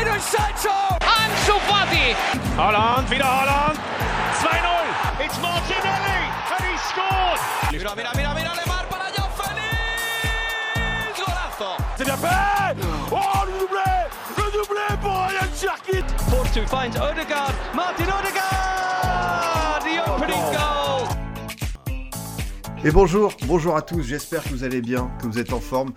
Jadon Sancho! Ansu Fati! Holland, wieder Holland! 2-0! It's Martinelli! And he scored! Mira, mira, mira, mira, Lemar para Joao Félix! Golazo! C'est bien fait! Oh, le doublé! Le doublé pour Ryan Cherkit! Force 2 finds Odegaard. Martin Odegaard! The opening goal! Et bonjour, bonjour à tous, j'espère que vous allez bien, que vous êtes en forme,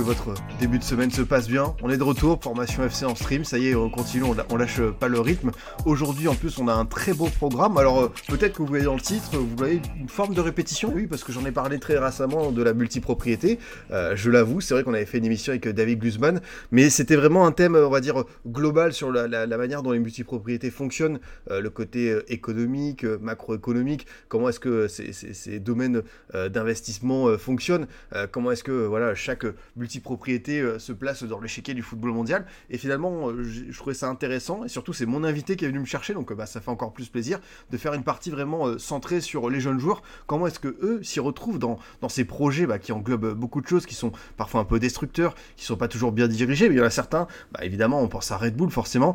votre début de semaine se passe bien. On est de retour, formation FC en stream, ça y est, on continue, on, lâche pas le rythme. Aujourd'hui en plus on a un très beau programme, alors euh, peut-être que vous voyez dans le titre, vous voyez une forme de répétition, oui, parce que j'en ai parlé très récemment de la multipropriété, euh, je l'avoue, c'est vrai qu'on avait fait une émission avec euh, David Glusman, mais c'était vraiment un thème, on va dire, global sur la, manière dont les multipropriétés fonctionnent, le côté économique, macroéconomique, comment est-ce que ces, domaines d'investissement fonctionnent, comment est-ce que voilà chaque multipropriété euh, se place dans l'échiquier du football mondial. Et finalement, euh, je, trouvais ça intéressant, et surtout c'est mon invité qui est venu me chercher, donc euh, bah, ça fait encore plus plaisir de faire une partie vraiment centrée sur les jeunes joueurs, comment est-ce que eux s'y retrouvent dans, ces projets bah, qui englobent beaucoup de choses, qui sont parfois un peu destructeurs, qui sont pas toujours bien dirigés, mais il y en a certains, bah, évidemment on pense à Red Bull forcément,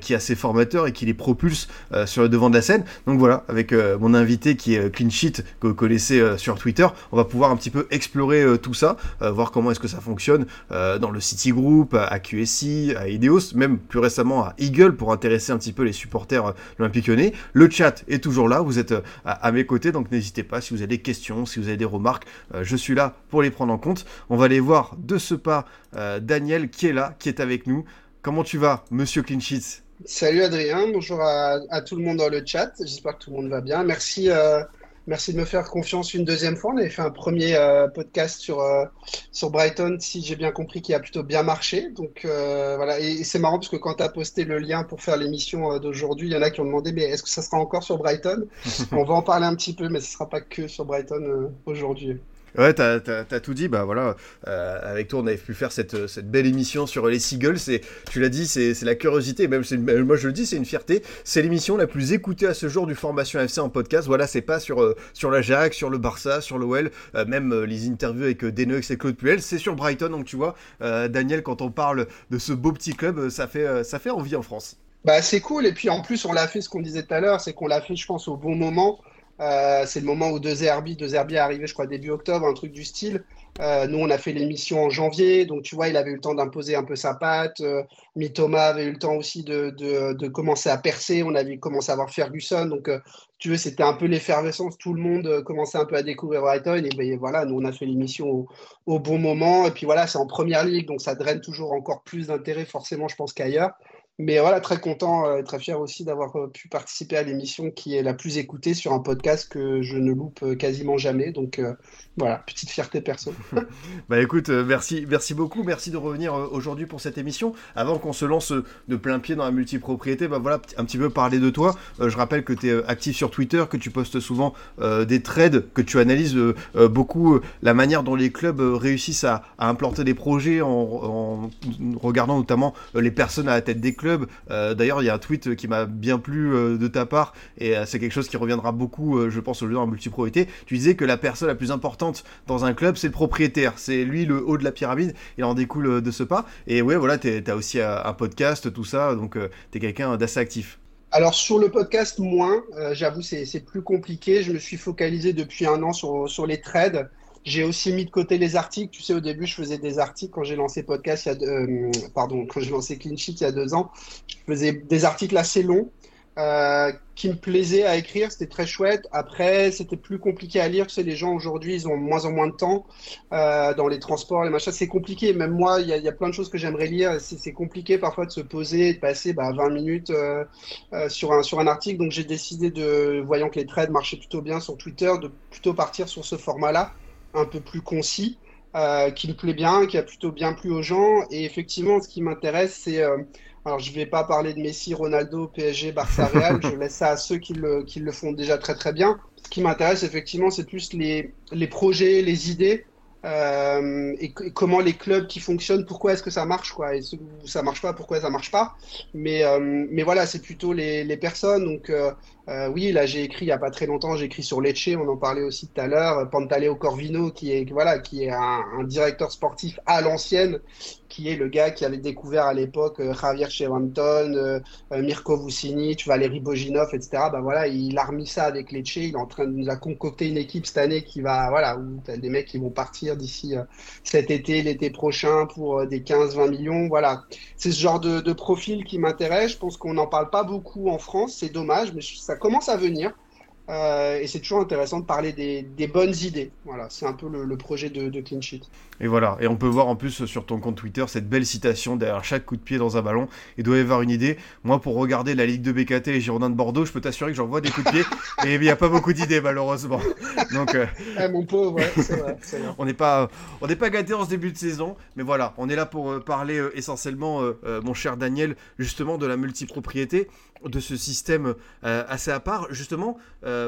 qui est assez formateur et qui les propulse euh, sur le devant de la scène. Donc voilà, avec euh, mon invité qui est euh, Clean Sheet, que vous connaissez euh, sur Twitter, on va pouvoir un petit peu explorer euh, tout ça, euh, voir comment est-ce que ça fonctionne euh, dans le City Group, à QSI, à Ideos, même plus récemment à Eagle pour intéresser un petit peu les supporters euh, olympiques lyonnais. Le chat est toujours là, vous êtes euh, à, mes côtés, donc n'hésitez pas si vous avez des questions, si vous avez des remarques, euh, je suis là pour les prendre en compte. On va aller voir de ce pas euh, Daniel qui est là, qui est avec nous. Comment tu vas, monsieur Sheets Salut Adrien, bonjour à, à, tout le monde dans le chat. J'espère que tout le monde va bien. Merci, euh, merci de me faire confiance une deuxième fois. On avait fait un premier euh, podcast sur, euh, sur Brighton, si j'ai bien compris, qui a plutôt bien marché. Donc voilà, et, et c'est marrant parce que quand tu as posté le lien pour faire l'émission d'aujourd'hui, il y en a qui ont demandé mais est-ce que ça sera encore sur Brighton? On va en parler un petit peu, mais ce ne sera pas que sur Brighton aujourd'hui. Ouais, t'as as, tout dit. Bah voilà, euh, avec toi, on avait pu faire cette, belle émission sur les Seagulls. Tu l'as dit, c'est la curiosité. Même moi, je le dis, c'est une fierté. C'est l'émission la plus écoutée à ce jour du Formation FC en podcast. Voilà, c'est pas sur euh, sur l'Ajax, sur le Barça, sur l'OL, euh, même les interviews avec Deneux et Claude Puel, c'est sur Brighton. Donc tu vois, Daniel, quand on parle de ce beau petit club, ça fait ça fait envie en France. Bah c'est cool. Et puis en plus, on l'a fait ce qu'on disait tout à l'heure, c'est qu'on l'a fait, je pense, au bon moment. Euh, c'est le moment où deux Zerbi, deux Zerbi est arrivé, je crois, début octobre, un truc du style. Euh, nous, on a fait l'émission en janvier, donc tu vois, il avait eu le temps d'imposer un peu sa patte. Euh, Mitoma avait eu le temps aussi de, de, commencer à percer. On avait commencé à voir Ferguson, donc euh, tu veux, c'était un peu l'effervescence. Tout le monde commençait un peu à découvrir Brighton. Et ben, voilà, nous, on a fait l'émission au, bon moment. Et puis voilà, c'est en première ligue, donc ça draine toujours encore plus d'intérêt, forcément, je pense, qu'ailleurs. Mais voilà, très content et euh, très fier aussi d'avoir euh, pu participer à l'émission qui est la plus écoutée sur un podcast que je ne loupe euh, quasiment jamais. Donc voilà, petite fierté perso. bah écoute, merci, merci beaucoup, merci de revenir aujourd'hui pour cette émission. Avant qu'on se lance de plein pied dans la multipropriété, bah voilà, un petit peu parler de toi. Je rappelle que tu es actif sur Twitter, que tu postes souvent des trades, que tu analyses beaucoup la manière dont les clubs réussissent à, à implanter des projets en, en regardant notamment les personnes à la tête des clubs. Euh, D'ailleurs, il y a un tweet qui m'a bien plu euh, de ta part, et euh, c'est quelque chose qui reviendra beaucoup, je pense, aujourd'hui dans la multipropriété. Tu disais que la personne la plus importante dans un club, c'est le propriétaire. C'est lui le haut de la pyramide, il en découle de ce pas. Et ouais, voilà, tu as aussi un podcast, tout ça, donc tu es quelqu'un d'assez actif. Alors sur le podcast, moins, j'avoue, c'est plus compliqué. Je me suis focalisé depuis un an sur les trades. J'ai aussi mis de côté les articles. Tu sais, au début, je faisais des articles quand j'ai lancé podcast il y a deux, euh, pardon, quand j'ai lancé Clean Sheet il y a deux ans. Je faisais des articles assez longs euh, qui me plaisaient à écrire. C'était très chouette. Après, c'était plus compliqué à lire. Tu sais, les gens aujourd'hui, ils ont moins en moins de temps euh, dans les transports, les machins. C'est compliqué. Même moi, il y, a plein de choses que j'aimerais lire. C'est compliqué parfois de se poser et de passer bah, 20 minutes sur, un, sur un article. Donc, j'ai décidé de, voyant que les trades marchaient plutôt bien sur Twitter, de plutôt partir sur ce format-là un peu plus concis, euh, qui me plaît bien, qui a plutôt bien plu aux gens. Et effectivement, ce qui m'intéresse, c'est... Euh, alors, je ne vais pas parler de Messi, Ronaldo, PSG, Barça, Real, je laisse ça à ceux qui le, qui le font déjà très très bien. Ce qui m'intéresse, effectivement, c'est plus les, les projets, les idées euh, et, comment les clubs qui fonctionnent, pourquoi est-ce que ça marche, quoi, et ça marche pas, pourquoi ça marche pas. Mais, mais voilà, c'est plutôt les, les, personnes. Donc, euh, oui, là, j'ai écrit il y a pas très longtemps, j'ai écrit sur Lecce, on en parlait aussi tout à l'heure, Pantaleo Corvino, qui est, voilà, qui est un, directeur sportif à l'ancienne, qui est le gars qui avait découvert à l'époque Javier Chevanton, Mirko Vucinic, Valérie Boginov, etc. Bah voilà, il a remis ça avec Lecce, il est en train de nous a concocté une équipe cette année qui va, voilà, où t'as des mecs qui vont partir d'ici cet été, l'été prochain pour des 15-20 millions, voilà. C'est ce genre de, de profil qui m'intéresse. Je pense qu'on n'en parle pas beaucoup en France, c'est dommage, mais ça ça commence à venir. Euh, et c'est toujours intéressant de parler des, des bonnes idées. Voilà, c'est un peu le, le projet de, de, Clean Sheet. Et voilà, et on peut voir en plus sur ton compte Twitter cette belle citation derrière chaque coup de pied dans un ballon. Et doit y avoir une idée. Moi, pour regarder la Ligue de BKT et Girondins de Bordeaux, je peux t'assurer que j'en vois des coups de pied. et il n'y a pas beaucoup d'idées, malheureusement. Donc, euh... eh, mon pauvre, ouais, c'est vrai. vrai. on n'est pas, on n'est pas gâté en ce début de saison, mais voilà, on est là pour euh, parler essentiellement, euh, mon cher Daniel, justement de la multipropriété, de ce système assez à part. Justement,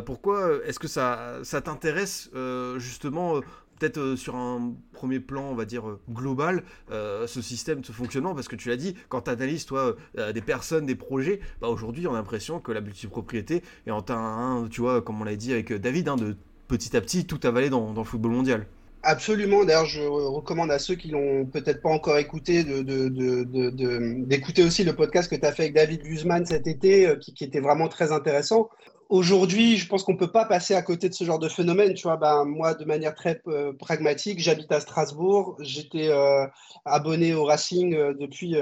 pourquoi est-ce que ça, t'intéresse justement peut-être euh, sur un premier plan, on va dire euh, global, euh, ce système, ce fonctionnement, parce que tu l'as dit, quand tu analyses, toi, des personnes, des projets, bah, aujourd'hui, on a l'impression que la multipropriété est en train, tu vois, comme on l'a dit avec David, hein, de petit à petit tout avaler dans le football mondial. Absolument. D'ailleurs, je recommande à ceux qui l'ont peut-être pas encore écouté d'écouter aussi le podcast que tu as fait avec David Guzman cet été, qui, qui, était vraiment très intéressant. Aujourd'hui, je pense qu'on peut pas passer à côté de ce genre de phénomène. Tu vois, ben, moi, de manière très euh, pragmatique, j'habite à Strasbourg. J'étais euh, abonné au Racing euh, depuis.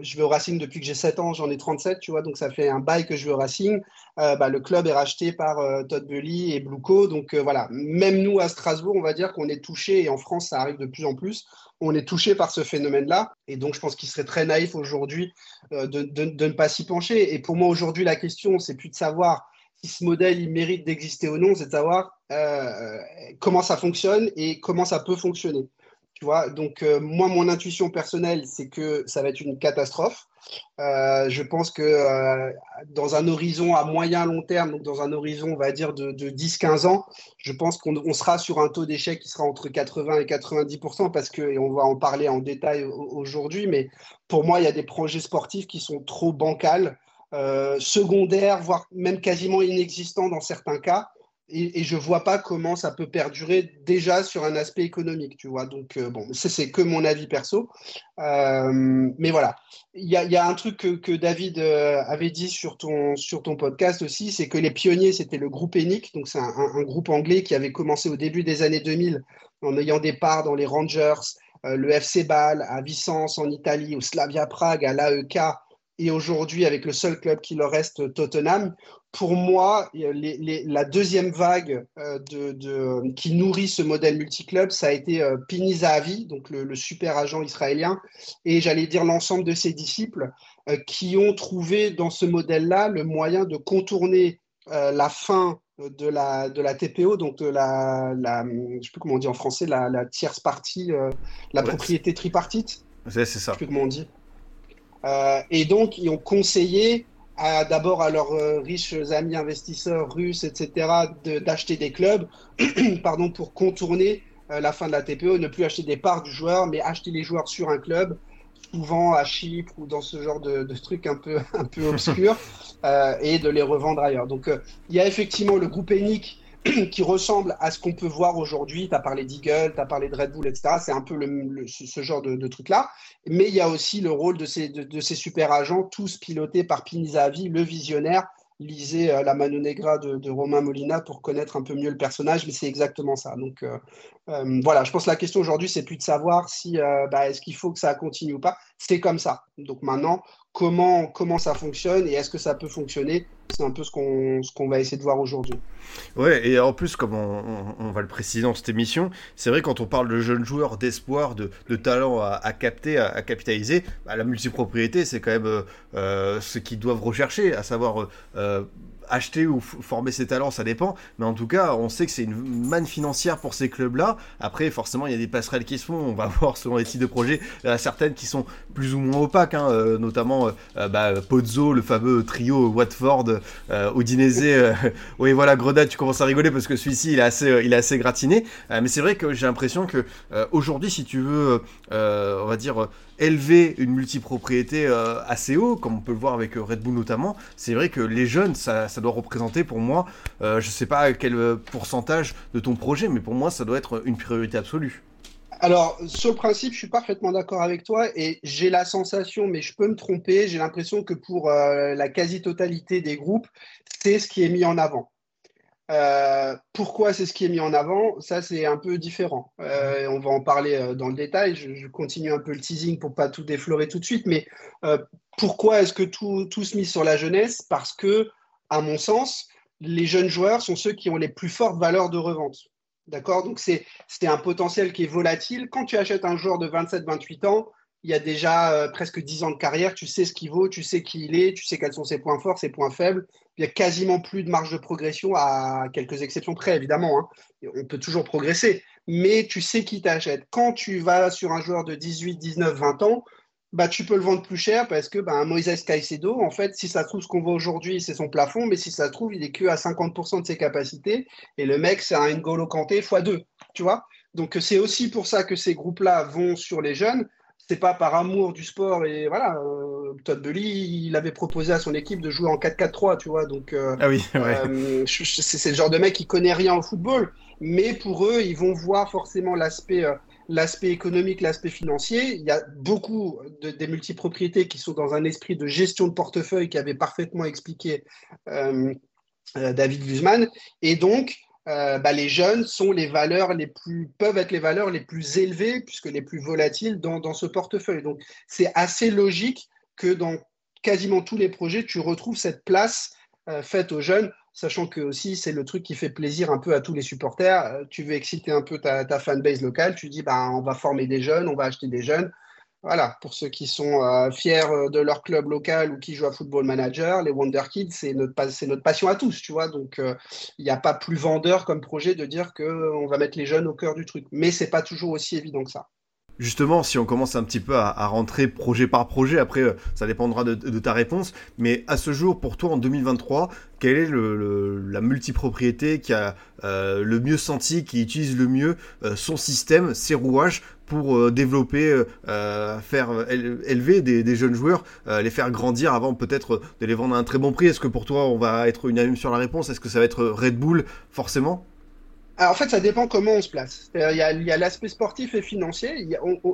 Je vais au Racing depuis que j'ai 7 ans, j'en ai 37, tu vois, donc ça fait un bail que je vais au Racing. Bah, le club est racheté par Todd Bully et Blueco. Donc voilà, même nous à Strasbourg, on va dire qu'on est touché, et en France, ça arrive de plus en plus. On est touché par ce phénomène-là. Et donc, je pense qu'il serait très naïf aujourd'hui de, de ne pas s'y pencher. Et pour moi, aujourd'hui, la question, c'est plus de savoir ce modèle il mérite d'exister ou non, c'est de savoir euh, comment ça fonctionne et comment ça peut fonctionner. Tu vois, donc euh, moi, mon intuition personnelle, c'est que ça va être une catastrophe. Euh, je pense que euh, dans un horizon à moyen long terme, donc dans un horizon, on va dire, de, de 10-15 ans, je pense qu'on sera sur un taux d'échec qui sera entre 80 et 90%, parce que, et on va en parler en détail aujourd'hui, mais pour moi, il y a des projets sportifs qui sont trop bancals euh, secondaire, voire même quasiment inexistant dans certains cas. Et, je vois pas comment ça peut perdurer déjà sur un aspect économique, tu vois. Donc, euh, bon, c'est que mon avis perso. Euh, mais voilà. Il y a, un truc que, David avait dit sur ton, sur ton podcast aussi, c'est que les pionniers, c'était le groupe ENIC. Donc, c'est un, groupe anglais qui avait commencé au début des années 2000 en ayant des parts dans les Rangers, le FC Bâle, à Vicence en Italie, au Slavia Prague, à l'AEK et aujourd'hui avec le seul club qui leur reste, Tottenham. Pour moi, les, les, la deuxième vague euh, de, de, qui nourrit ce modèle multiclub, ça a été euh, Pini Zahavi, donc le, le, super agent israélien, et j'allais dire l'ensemble de ses disciples euh, qui ont trouvé dans ce modèle-là le moyen de contourner euh, la fin de la, de la TPO, donc de la, la je sais plus comment on dit en français, la, la tierce partie, la ouais, propriété tripartite. C'est ça. Je sais plus comment on dit. Euh, et donc, ils ont conseillé d'abord à leurs euh, riches amis investisseurs russes, etc., d'acheter de, des clubs pardon, pour contourner euh, la fin de la TPE, ne plus acheter des parts du joueur, mais acheter les joueurs sur un club, souvent à Chypre ou dans ce genre de, de trucs un peu, un peu obscurs, euh, et de les revendre ailleurs. Donc, il y a effectivement le groupe ENIC qui ressemble à ce qu'on peut voir aujourd'hui. Tu as parlé d'Eagle, tu as parlé de Red Bull, etc. C'est un peu ce genre de, truc-là. Mais il y a aussi le rôle de ces, de, super agents, tous pilotés par Pinizavi, le visionnaire. Lisez euh, La Mano Negra de, Romain Molina pour connaître un peu mieux le personnage, mais c'est exactement ça. Donc euh, euh, voilà, je pense que la question aujourd'hui, c'est plus de savoir si bah, est-ce qu'il faut que ça continue ou pas. C'est comme ça. Donc maintenant, comment, ça fonctionne et est-ce que ça peut fonctionner c'est un peu ce qu'on va essayer de voir aujourd'hui. Ouais, et en plus, comme on, va le préciser dans cette émission, c'est vrai quand on parle de jeunes joueurs, d'espoir, de, talent à, capter, à, capitaliser, bah, la multipropriété, c'est quand même euh, ce qu'ils doivent rechercher, à savoir euh, acheter ou former ses talents, ça dépend. Mais en tout cas, on sait que c'est une manne financière pour ces clubs-là. Après, forcément, il y a des passerelles qui se font. On va voir selon les types de projets. Certaines qui sont plus ou moins opaques, hein, euh, notamment euh, bah, Pozzo, le fameux trio Watford, euh, Udinese. oui, voilà, Grenade, tu commences à rigoler parce que celui-ci, il est assez, il est assez gratiné. mais c'est vrai que j'ai l'impression que aujourd'hui, si tu veux, on va dire élever une multipropriété euh, assez haut, comme on peut le voir avec euh, Red Bull notamment, c'est vrai que les jeunes, ça, doit représenter pour moi, euh, je sais pas quel pourcentage de ton projet, mais pour moi, ça doit être une priorité absolue. Alors, sur le principe, je suis parfaitement d'accord avec toi et j'ai la sensation, mais je peux me tromper, j'ai l'impression que pour la quasi-totalité des groupes, c'est ce qui est mis en avant. Euh, pourquoi c'est ce qui est mis en avant Ça, c'est un peu différent. Euh, on va en parler euh, dans le détail. Je, continue un peu le teasing pour pas tout déflorer tout de suite. Mais pourquoi est-ce que tout, tout se mise sur la jeunesse? Parce que, à mon sens, les jeunes joueurs sont ceux qui ont les plus fortes valeurs de revente. D'accord? Donc, c'est un potentiel qui est volatile. Quand tu achètes un joueur de 27-28 ans, il y a déjà presque 10 ans de carrière, tu sais ce qu'il vaut, tu sais qui il est, tu sais quels sont ses points forts, ses points faibles, il y a quasiment plus de marge de progression, à quelques exceptions près, évidemment. Hein. On peut toujours progresser, mais tu sais qui t'achète. Quand tu vas sur un joueur de 18, 19, 20 ans, bah, tu peux le vendre plus cher parce que bah, Moïse Caicedo, en fait, si ça trouve, ce qu'on voit aujourd'hui, c'est son plafond, mais si ça trouve, il est que à 50% de ses capacités. Et le mec, c'est un N'Golo Kanté x2, tu vois Donc, c'est aussi pour ça que ces groupes-là vont sur les jeunes c'est pas par amour du sport et voilà euh, Todd Bully il avait proposé à son équipe de jouer en 4-4-3 tu vois donc euh, ah oui euh, c'est le genre de mec qui connaît rien au football mais pour eux ils vont voir forcément l'aspect l'aspect économique l'aspect financier. Il y a beaucoup de, des multipropriétés qui sont dans un esprit de gestion de portefeuille qui avait parfaitement expliqué David Guzman. Et donc euh, bah, les jeunes sont les valeurs les plus peuvent être les valeurs les plus élevées puisque les plus volatiles dans, dans ce portefeuille. Donc c'est assez logique que dans quasiment tous les projets tu retrouves cette place euh, faite aux jeunes, sachant que aussi c'est le truc qui fait plaisir un peu à tous les supporters. Euh, tu veux exciter un peu ta, ta fanbase locale, tu dis bah on va former des jeunes, on va acheter des jeunes. Voilà, pour ceux qui sont euh, fiers euh, de leur club local ou qui jouent à Football Manager, les Wonder Kids, c'est notre, passion à tous, tu vois. Donc, euh, il n'y a pas plus vendeur comme projet de dire qu'on va mettre les jeunes au cœur du truc. Mais c'est pas toujours aussi évident que ça. Justement, si on commence un petit peu à, rentrer projet par projet, après ça dépendra de, ta réponse, mais à ce jour, pour toi en 2023, quelle est la multipropriété qui a le mieux senti, qui utilise le mieux son système, ses rouages pour euh, développer, euh, euh, faire élever des, jeunes joueurs, les faire grandir avant peut-être de les vendre à un très bon prix? Est-ce que pour toi, on va être unanime sur la réponse? Est-ce que ça va être Red Bull forcément? En fait, ça dépend comment on se place. Il y a, l'aspect sportif et financier.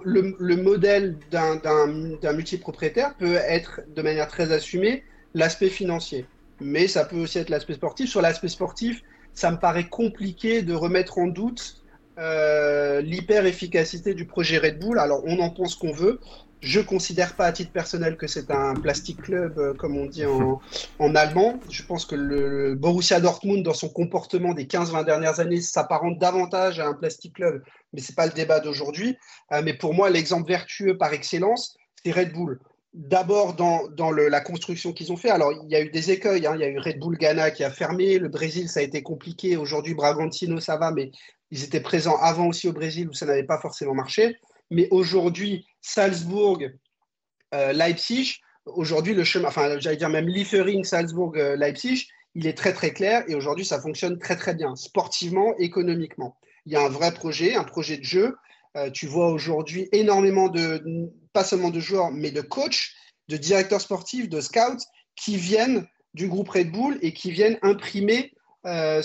le, modèle d'un multipropriétaire peut être de manière très assumée l'aspect financier. Mais ça peut aussi être l'aspect sportif. Sur l'aspect sportif, ça me paraît compliqué de remettre en doute euh, l'hyper-efficacité du projet Red Bull. Alors, on en pense qu'on veut. Je considère pas à titre personnel que c'est un plastic club, euh, comme on dit en, allemand. Je pense que le, Borussia Dortmund, dans son comportement des 15-20 dernières années, s'apparente davantage à un plastic club, mais c'est pas le débat d'aujourd'hui. Euh, mais pour moi, l'exemple vertueux par excellence, c'est Red Bull. D'abord dans, dans la construction qu'ils ont fait. Alors, il y a eu des écueils. Hein. Il y a eu Red Bull Ghana qui a fermé. Le Brésil, ça a été compliqué. Aujourd'hui, Bragantino, ça va, mais ils étaient présents avant aussi au Brésil où ça n'avait pas forcément marché. Mais aujourd'hui, Salzbourg, euh, Leipzig, aujourd'hui, le chemin, enfin, j'allais dire même Liefering, Salzbourg, euh, il est très très clair et aujourd'hui, ça fonctionne très très bien, sportivement, économiquement. Il y a un vrai projet, un projet de jeu. Euh, tu vois aujourd'hui énormément de, pas seulement de joueurs, mais de coachs, de directeurs sportifs, de scouts qui viennent du groupe Red Bull et qui viennent imprimer euh,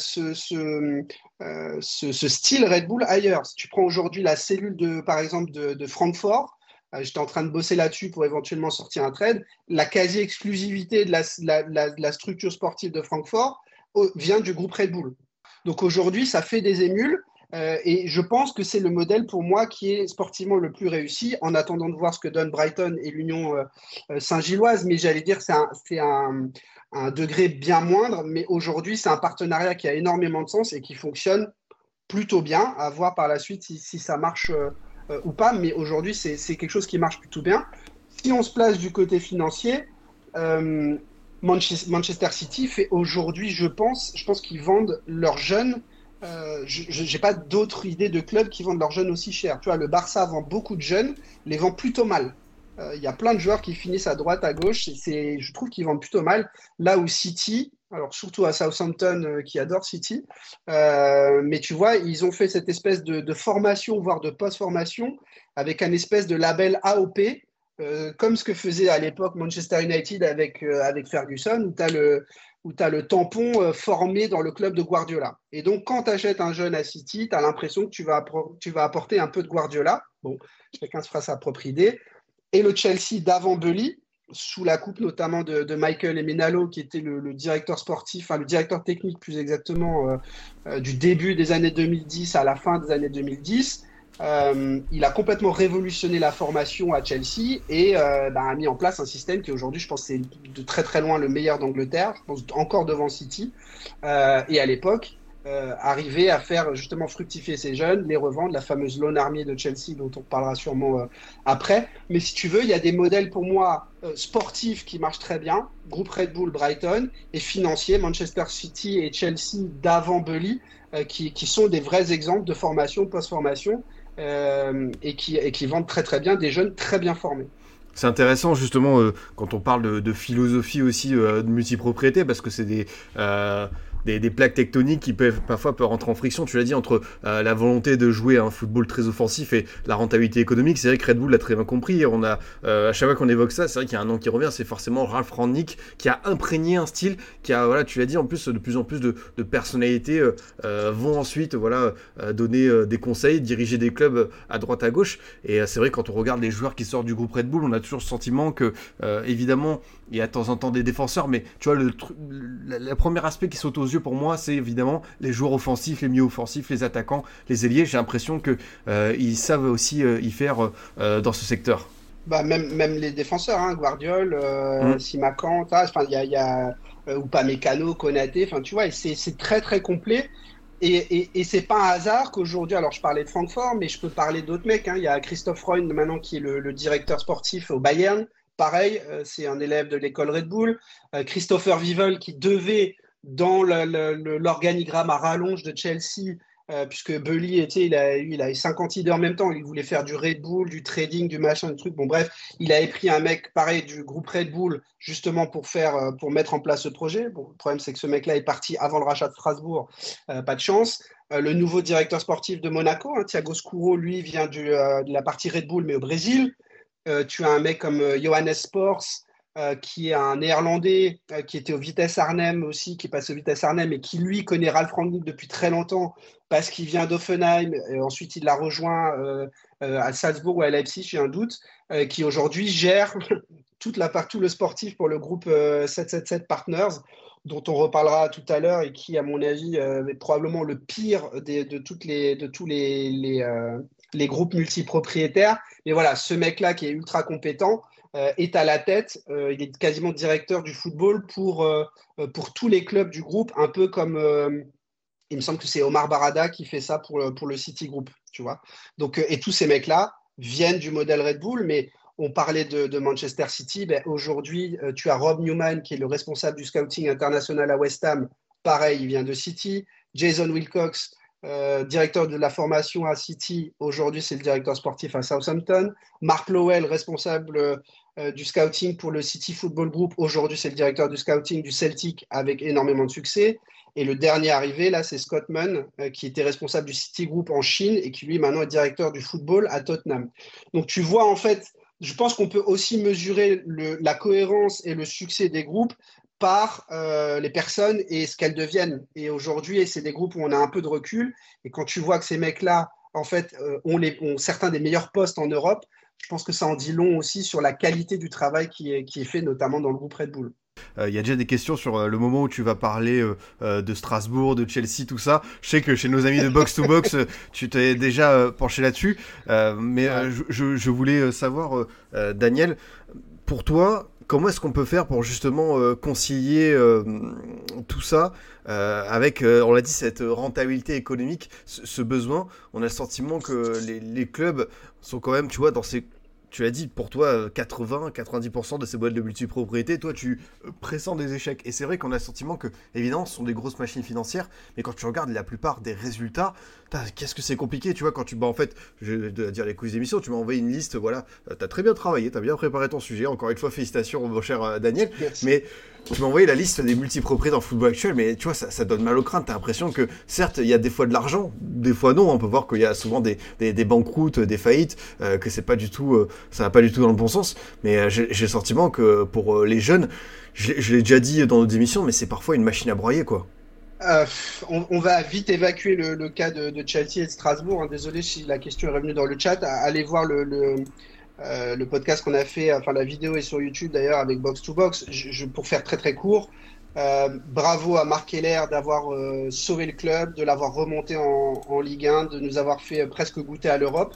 euh, ce, style Red Bull ailleurs. Si tu prends aujourd'hui la cellule, de, par exemple, de, Francfort, euh, j'étais en train de bosser là-dessus pour éventuellement sortir un trade, la quasi-exclusivité de la, structure sportive de Francfort vient du groupe Red Bull. Donc aujourd'hui, ça fait des émules. et je pense que c'est le modèle pour moi qui est sportivement le plus réussi, en attendant de voir ce que donne Brighton et l'Union Saint-Gilloise. Mais j'allais dire, c'est un, un degré bien moindre, mais aujourd'hui, c'est un partenariat qui a énormément de sens et qui fonctionne plutôt bien. À voir par la suite si, ça marche euh, euh, ou pas, mais aujourd'hui, c'est quelque chose qui marche plutôt bien. Si on se place du côté financier, euh, Manchester City fait aujourd'hui, je pense, je pense qu'ils vendent leurs jeunes. Euh, je n'ai pas d'autres idées de clubs qui vendent leurs jeunes aussi cher. Tu vois, le Barça vend beaucoup de jeunes, les vend plutôt mal. Euh, il y a plein de joueurs qui finissent à droite, à gauche. Et je trouve qu'ils vendent plutôt mal. Là où City, alors surtout à Southampton euh, qui adore City, mais tu vois, ils ont fait cette espèce de, formation, voire de post-formation, avec un espèce de label AOP euh, comme ce que faisait à l'époque Manchester United avec, euh, avec Ferguson, où tu as le, où le tampon euh, formé dans le club de Guardiola. Et donc, quand tu achètes un jeune à City, tu as l'impression que tu vas, tu vas apporter un peu de Guardiola. Bon, chacun se fera sa propre idée. Et le Chelsea d'avant Bully, sous la coupe notamment de, Michael Emenalo, qui était le, directeur sportif, enfin le directeur technique plus exactement, du début des années 2010 à la fin des années 2010, euh, il a complètement révolutionné la formation à Chelsea et euh, bah, a mis en place un système qui aujourd'hui, je pense, c'est de très très loin le meilleur d'Angleterre, encore devant City. Euh, et à l'époque, arriver à faire justement fructifier ces jeunes, les revendre, la fameuse loan army de Chelsea dont on parlera sûrement après. Mais si tu veux, il y a des modèles pour moi sportifs qui marchent très bien, groupe Red Bull, Brighton, et financiers, Manchester City et Chelsea d'avant Bully, qui, sont des vrais exemples de formation, post-formation. Euh, et, qui, et qui vendent très très bien, des jeunes très bien formés. C'est intéressant justement euh, quand on parle de, philosophie aussi euh, de multipropriété parce que c'est des des, plaques tectoniques qui peuvent parfois peuvent rentrer en friction. Tu l'as dit entre euh, la volonté de jouer un football très offensif et la rentabilité économique. C'est vrai que Red Bull l'a très bien compris. On a euh, à chaque fois qu'on évoque ça, c'est vrai qu'il y a un nom qui revient. C'est forcément Ralph Rangnick qui a imprégné un style, qui a voilà, tu l'as dit en plus de plus en plus de, personnalités euh, vont ensuite voilà donner des conseils, diriger des clubs à droite à gauche. Et c'est vrai quand on regarde les joueurs qui sortent du groupe Red Bull, on a toujours le sentiment que évidemment il y a de temps en temps des défenseurs, mais tu vois le, le premier aspect qui saute aux yeux pour moi, c'est évidemment les joueurs offensifs, les milieux offensifs, les attaquants, les ailiers. J'ai l'impression qu'ils euh, savent aussi euh, y faire euh, dans ce secteur. Bah, même, même les défenseurs, hein, Guardiol, enfin, il y a, y a ou pas Mécano, Konaté, enfin, tu vois, c'est très très complet. Et, et, et c'est pas un hasard qu'aujourd'hui, alors je parlais de Francfort, mais je peux parler d'autres mecs. Hein. Il y a Christophe Freund maintenant qui est le, le, directeur sportif au Bayern. Pareil, c'est un élève de l'école Red Bull. Christopher Vivel qui devait dans l'organigramme à rallonge de Chelsea, euh, puisque Bully était, il a, il a 50 idées en même temps. Il voulait faire du Red Bull, du trading, du machin, du truc. Bon, bref, il avait pris un mec pareil du groupe Red Bull justement pour faire, euh, pour mettre en place ce projet. Le problème c'est que ce mec-là est parti avant le rachat de Strasbourg, euh, pas de chance. le nouveau directeur sportif de Monaco, hein, Thiago Scuro, lui vient de la partie Red Bull mais au Brésil. Tu as un mec comme Johannes Sports euh, qui est un néerlandais euh, qui était au Vitesse Arnhem aussi, qui est passé au Vitesse Arnhem et qui lui connaît Ralph Rangnick depuis très longtemps parce qu'il vient d'Offenheim et ensuite il l'a rejoint euh, à Salzbourg ou à Leipzig, j'ai un doute, qui aujourd'hui gère toute la partie, tout le sportif pour le groupe 777 Partners dont on reparlera tout à l'heure et qui, à mon avis, est probablement le pire de, toutes les, de tous les, les groupes multipropriétaires. Mais voilà, ce mec-là qui est ultra compétent, euh, est à la tête. Euh, il est quasiment directeur du football pour, euh, pour tous les clubs du groupe, un peu comme il me semble que c'est Omar Barada qui fait ça pour, pour le City Group, tu vois. Donc, et tous ces mecs-là viennent du modèle Red Bull, mais on parlait de, Manchester City. Ben, Aujourd'hui, tu as Rob Newman, qui est le responsable du scouting international à West Ham. Pareil, il vient de City. Jason Wilcox, euh, directeur de la formation à City, aujourd'hui c'est le directeur sportif à Southampton. Mark Lowell, responsable euh, du scouting pour le City Football Group, aujourd'hui c'est le directeur du scouting du Celtic avec énormément de succès. Et le dernier arrivé, là, c'est Scott Munn, euh, qui était responsable du City Group en Chine et qui lui maintenant est directeur du football à Tottenham. Donc tu vois en fait, je pense qu'on peut aussi mesurer la cohérence et le succès des groupes par euh, les personnes et ce qu'elles deviennent. Et aujourd'hui, c'est des groupes où on a un peu de recul. Et quand tu vois que ces mecs-là, en fait, euh, ont, les, ont, certains des meilleurs postes en Europe, je pense que ça en dit long aussi sur la qualité du travail qui est, qui est fait, notamment dans le groupe Red Bull. Euh, il y a déjà des questions sur le moment où tu vas parler de Strasbourg, de Chelsea, tout ça. Je sais que chez nos amis de Box to Box, tu t'es déjà penché là-dessus. mais je, je, voulais savoir, Daniel, pour toi, comment est-ce qu'on peut faire pour justement euh, concilier euh, tout ça euh, avec, on l'a dit, cette rentabilité économique, ce, besoin? On a le sentiment que les, clubs sont quand même, tu vois, dans ces tu l'as dit, pour toi, 80-90% de ces boîtes de multipropriété, toi, tu pressens des échecs. Et c'est vrai qu'on a le sentiment que, évidemment, ce sont des grosses machines financières, mais quand tu regardes la plupart des résultats, qu'est-ce que c'est compliqué, tu vois, quand tu, bah, en fait, je vais dire les coups d'émission, tu m'as envoyé une liste, voilà, euh, tu as très bien travaillé, tu as bien préparé ton sujet, encore une fois, félicitations, mon cher euh, Daniel, mais tu m'as envoyé la liste des multipropriétés dans le football actuel, mais tu vois, ça, donne mal au crâne. T'as l'impression que, certes, il y a des fois de l'argent, des fois non. On peut voir qu'il y a souvent des, des, banqueroutes, des faillites, euh, que c'est pas du tout, euh, ça va pas du tout dans le bon sens. Mais euh, j'ai le sentiment que pour les jeunes, je, l'ai déjà dit dans nos émissions, mais c'est parfois une machine à broyer, quoi. On, va vite évacuer le, cas de, Chelsea et de Strasbourg. Hein. Désolé si la question est revenue dans le chat. Allez voir le, euh, le podcast qu'on a fait, enfin la vidéo est sur YouTube d'ailleurs avec Box to Box. Je, pour faire très très court, euh, bravo à Marc Keller d'avoir euh, sauvé le club, de l'avoir remonté en, en, Ligue 1, de nous avoir fait presque goûter à l'Europe.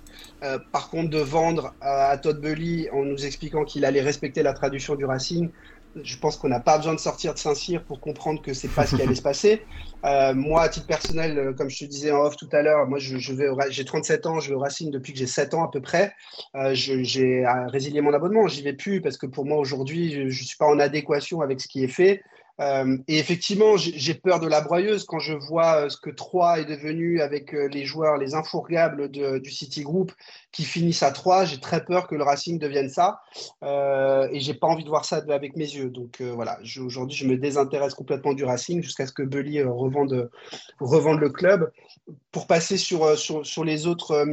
par contre, de vendre à, Todd Bully en nous expliquant qu'il allait respecter la traduction du Racing, je pense qu'on n'a pas besoin de sortir de Saint-Cyr pour comprendre que c'est pas ce qui allait se passer. Euh, moi, à titre personnel, euh, comme je te disais en off tout à l'heure, moi, je, je vais, j'ai 37 ans, je vais au Racing depuis que j'ai 7 ans à peu près. Euh, j'ai résilié mon abonnement, j'y vais plus parce que pour moi aujourd'hui, je, ne suis pas en adéquation avec ce qui est fait. Euh, et effectivement, j'ai peur de la broyeuse quand je vois ce que Troyes est devenu avec les joueurs, les infourgables de, du City Group qui finissent à 3. J'ai très peur que le Racing devienne ça. Euh, et j'ai pas envie de voir ça avec mes yeux. Donc voilà, aujourd'hui, je me désintéresse complètement du Racing jusqu'à ce que Bully revende, revende le club. Pour passer sur, sur, sur les autres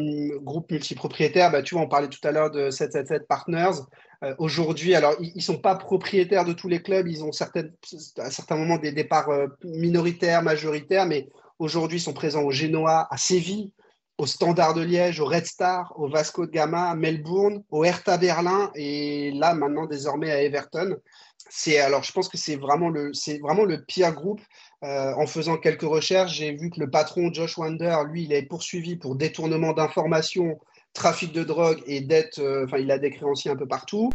groupes multipropriétaires, bah, tu vois, on parlait tout à l'heure de 777 Partners. Euh, aujourd'hui, alors ils ne sont pas propriétaires de tous les clubs, ils ont certaines, à certains moments des départs euh, minoritaires, majoritaires, mais aujourd'hui ils sont présents au Genoa, à Séville, au Standard de Liège, au Red Star, au Vasco de Gama, à Melbourne, au Hertha Berlin et là maintenant désormais à Everton. C'est alors je pense que c'est vraiment le c'est vraiment le pire groupe. Euh, en faisant quelques recherches, j'ai vu que le patron Josh Wander, lui, il est poursuivi pour détournement d'informations trafic de drogue et dette, euh, enfin, il a des créanciers un peu partout.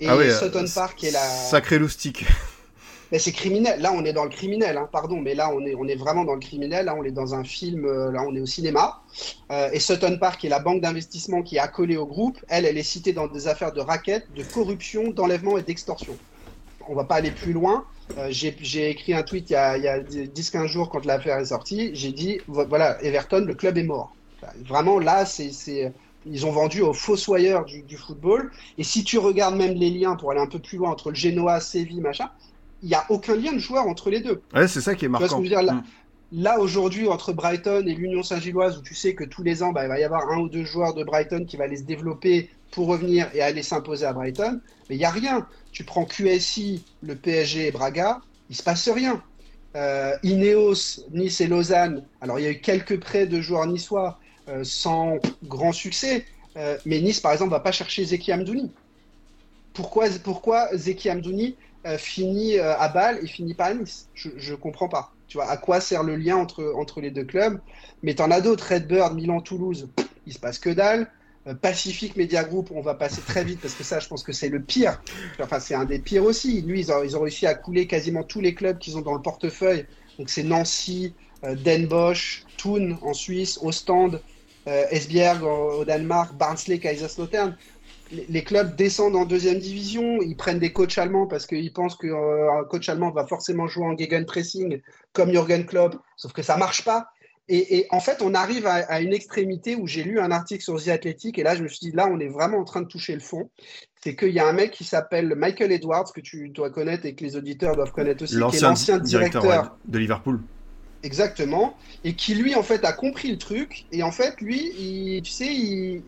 Et ah Sutton euh, Park est la. Sacré loustique. Mais c'est criminel. Là, on est dans le criminel, hein, pardon, mais là, on est, on est vraiment dans le criminel. Là, on est dans un film, euh, là, on est au cinéma. et Sutton Park, qui est la banque d'investissement qui est accolée au groupe, elle, elle est citée dans des affaires de raquettes, de corruption, d'enlèvement et d'extorsion. On va pas aller plus loin. j'ai écrit un tweet il y a, a 10-15 jours quand l'affaire est sortie. J'ai dit, voilà, Everton, le club est mort. Vraiment, là, c'est ils ont vendu aux fossoyeurs du, du, football. Et si tu regardes même les liens pour aller un peu plus loin entre le Genoa, Séville, machin, il n'y a aucun lien de joueur entre les deux. Ouais, c'est ça qui est marquant. Mm. là, aujourd'hui, entre Brighton et l'Union Saint-Gilloise, où tu sais que tous les ans, bah, il va y avoir un ou deux joueurs de Brighton qui va aller se développer pour revenir et aller s'imposer à Brighton, mais il n'y a rien. Tu prends QSI, le PSG et Braga, il se passe rien. Euh, Ineos, Nice et Lausanne, alors il y a eu quelques prêts de joueurs niçois, euh, sans grand succès. Euh, mais Nice, par exemple, va pas chercher Zeki Amdouni. Pourquoi, pourquoi Zeki Amdouni finit à Bâle et finit pas à Nice Je ne comprends pas. Tu vois, à quoi sert le lien entre, entre les deux clubs? Mais tu en as d'autres, Redbird, Milan, Toulouse, il se passe que dalle. Pacific Media Group, on va passer très vite parce que ça, je pense que c'est le pire. Enfin, c'est un des pires aussi. Lui, ils ont, ils ont réussi à couler quasiment tous les clubs qu'ils ont dans le portefeuille. Donc, c'est Nancy, Den Bosch, Thun en Suisse, Ostende, euh, Esbjerg au, Danemark, Barnsley, Kaiserslautern. Les, clubs descendent en deuxième division, ils prennent des coachs allemands parce qu'ils pensent qu'un euh, coach allemand va forcément jouer en gegenpressing comme Jürgen Klopp, sauf que ça marche pas. Et, en fait, on arrive à, une extrémité où j'ai lu un article sur The Athletic et là, je me suis dit, là, on est vraiment en train de toucher le fond. C'est qu'il y a un mec qui s'appelle Michael Edwards, que tu dois connaître et que les auditeurs doivent connaître aussi, qui est l'ancien directeur, de Liverpool. Exactement. Et qui, lui, en fait, a compris le truc. Et en fait, lui, tu sais, il,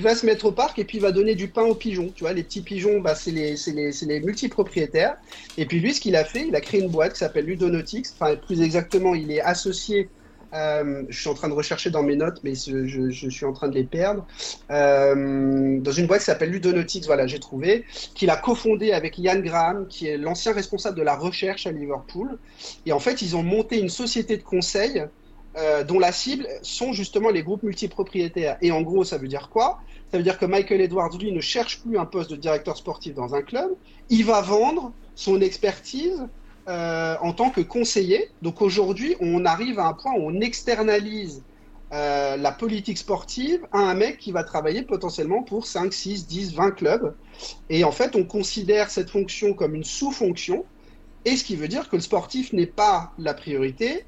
va se mettre au parc et puis il va donner du pain aux pigeons. Tu vois, les petits pigeons, bah, c'est les, les, les, multipropriétaires. Et puis lui, ce qu'il a fait, il a créé une boîte qui s'appelle Ludonautics. Enfin, plus exactement, il est associé euh, je suis en train de rechercher dans mes notes, mais je, suis en train de les perdre. Euh, dans une boîte qui s'appelle Ludonautics, voilà, j'ai trouvé, qu'il a cofondé avec Ian Graham, qui est l'ancien responsable de la recherche à Liverpool. Et en fait, ils ont monté une société de conseil euh, dont la cible sont justement les groupes multipropriétaires. Et en gros, ça veut dire quoi? Ça veut dire que Michael Edwards, lui, ne cherche plus un poste de directeur sportif dans un club. Il va vendre son expertise euh, en tant que conseiller. Donc aujourd'hui, on arrive à un point où on externalise euh, la politique sportive à un mec qui va travailler potentiellement pour 5, 6, 10, 20 clubs. Et en fait, on considère cette fonction comme une sous-fonction, et ce qui veut dire que le sportif n'est pas la priorité.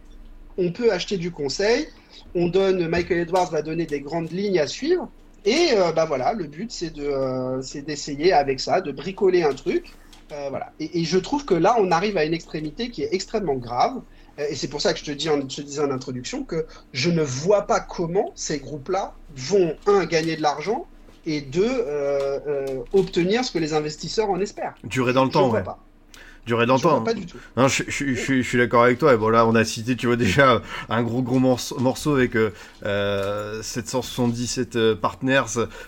On peut acheter du conseil, on donne, Michael Edwards va donner des grandes lignes à suivre, et euh, bah voilà, le but c'est de, euh, c'est d'essayer avec ça, de bricoler un truc. Euh, voilà. Et, et je trouve que là, on arrive à une extrémité qui est extrêmement grave. Et c'est pour ça que je te, dis en, je te disais en introduction que je ne vois pas comment ces groupes-là vont, un, gagner de l'argent et deux, obtenir ce que les investisseurs en espèrent. Durer dans le Je temps, ouais. pas. Durer dans le Je vois temps. pas du tout. Non, je, je- je- je suis d'accord avec toi. Et bon, là, on a cité, tu vois, déjà un gros, gros morceau, morceau avec euh, euh, 777 euh, partners,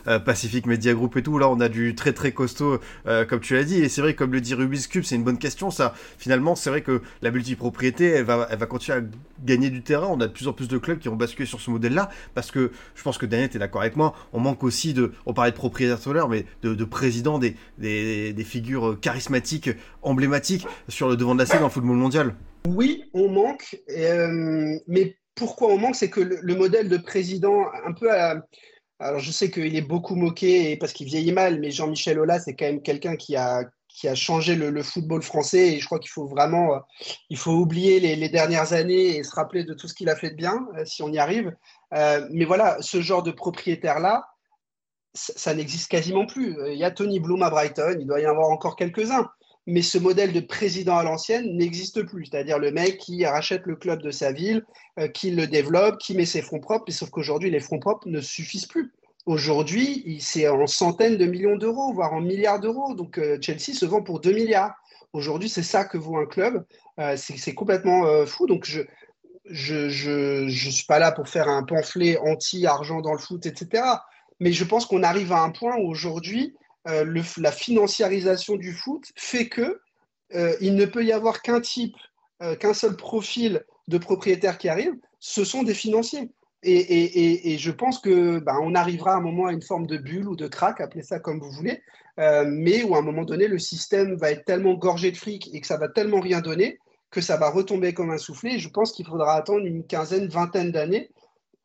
euh, Pacific Media Group et tout. Là, on a du très, très costaud, euh, comme tu l'as dit. Et c'est vrai, comme le dit Rubik's Cube, c'est une bonne question, ça. Finalement, c'est vrai que la multipropriété, elle va, elle va continuer à gagner du terrain. On a de plus en plus de clubs qui vont basculer sur ce modèle-là. Parce que je pense que Daniel, tu es d'accord avec moi. On manque aussi de, on parlait de propriétaires tout à l'heure, mais de, de présidents, des, des, des figures euh, charismatiques, emblématiques sur le devant de la scène en football mondial. Oui, on manque, euh, mais pourquoi on manque C'est que le, le modèle de président, un peu à, alors je sais qu'il est beaucoup moqué parce qu'il vieillit mal, mais Jean-Michel Aulas, c'est quand même quelqu'un qui a, qui a changé le, football français et je crois qu'il faut vraiment, euh, il faut oublier les, dernières années et se rappeler de tout ce qu'il a fait de bien, euh, si on y arrive. Mais voilà, ce genre de propriétaire-là, ça, ça n'existe quasiment plus. Il y a Tony Bloom à Brighton, il doit y en avoir encore quelques-uns mais ce modèle de président à l'ancienne n'existe plus. C'est-à-dire le mec qui rachète le club de sa ville, euh, qui le développe, qui met ses fonds propres, mais sauf qu'aujourd'hui, les fonds propres ne suffisent plus. Aujourd'hui, c'est en centaines de millions d'euros, voire en milliards d'euros. Donc euh, Chelsea se vend pour 2 milliards. Aujourd'hui, c'est ça que vaut un club. Euh, c'est complètement fou. Donc je je, je, je suis pas là pour faire un pamphlet anti-argent dans le foot, etc. Mais je pense qu'on arrive à un point où aujourd'hui, euh, la financiarisation du foot fait que euh, il ne peut y avoir qu'un type, euh, qu'un seul profil de propriétaires qui arrive, ce sont des financiers. Et, je pense que ben, on arrivera à un moment à une forme de bulle ou de crack, appelez ça comme vous voulez, mais où à un moment donné, le système va être tellement gorgé de fric et que ça va tellement rien donner que ça va retomber comme un soufflet. Et je pense qu'il faudra attendre une quinzaine, vingtaine d'années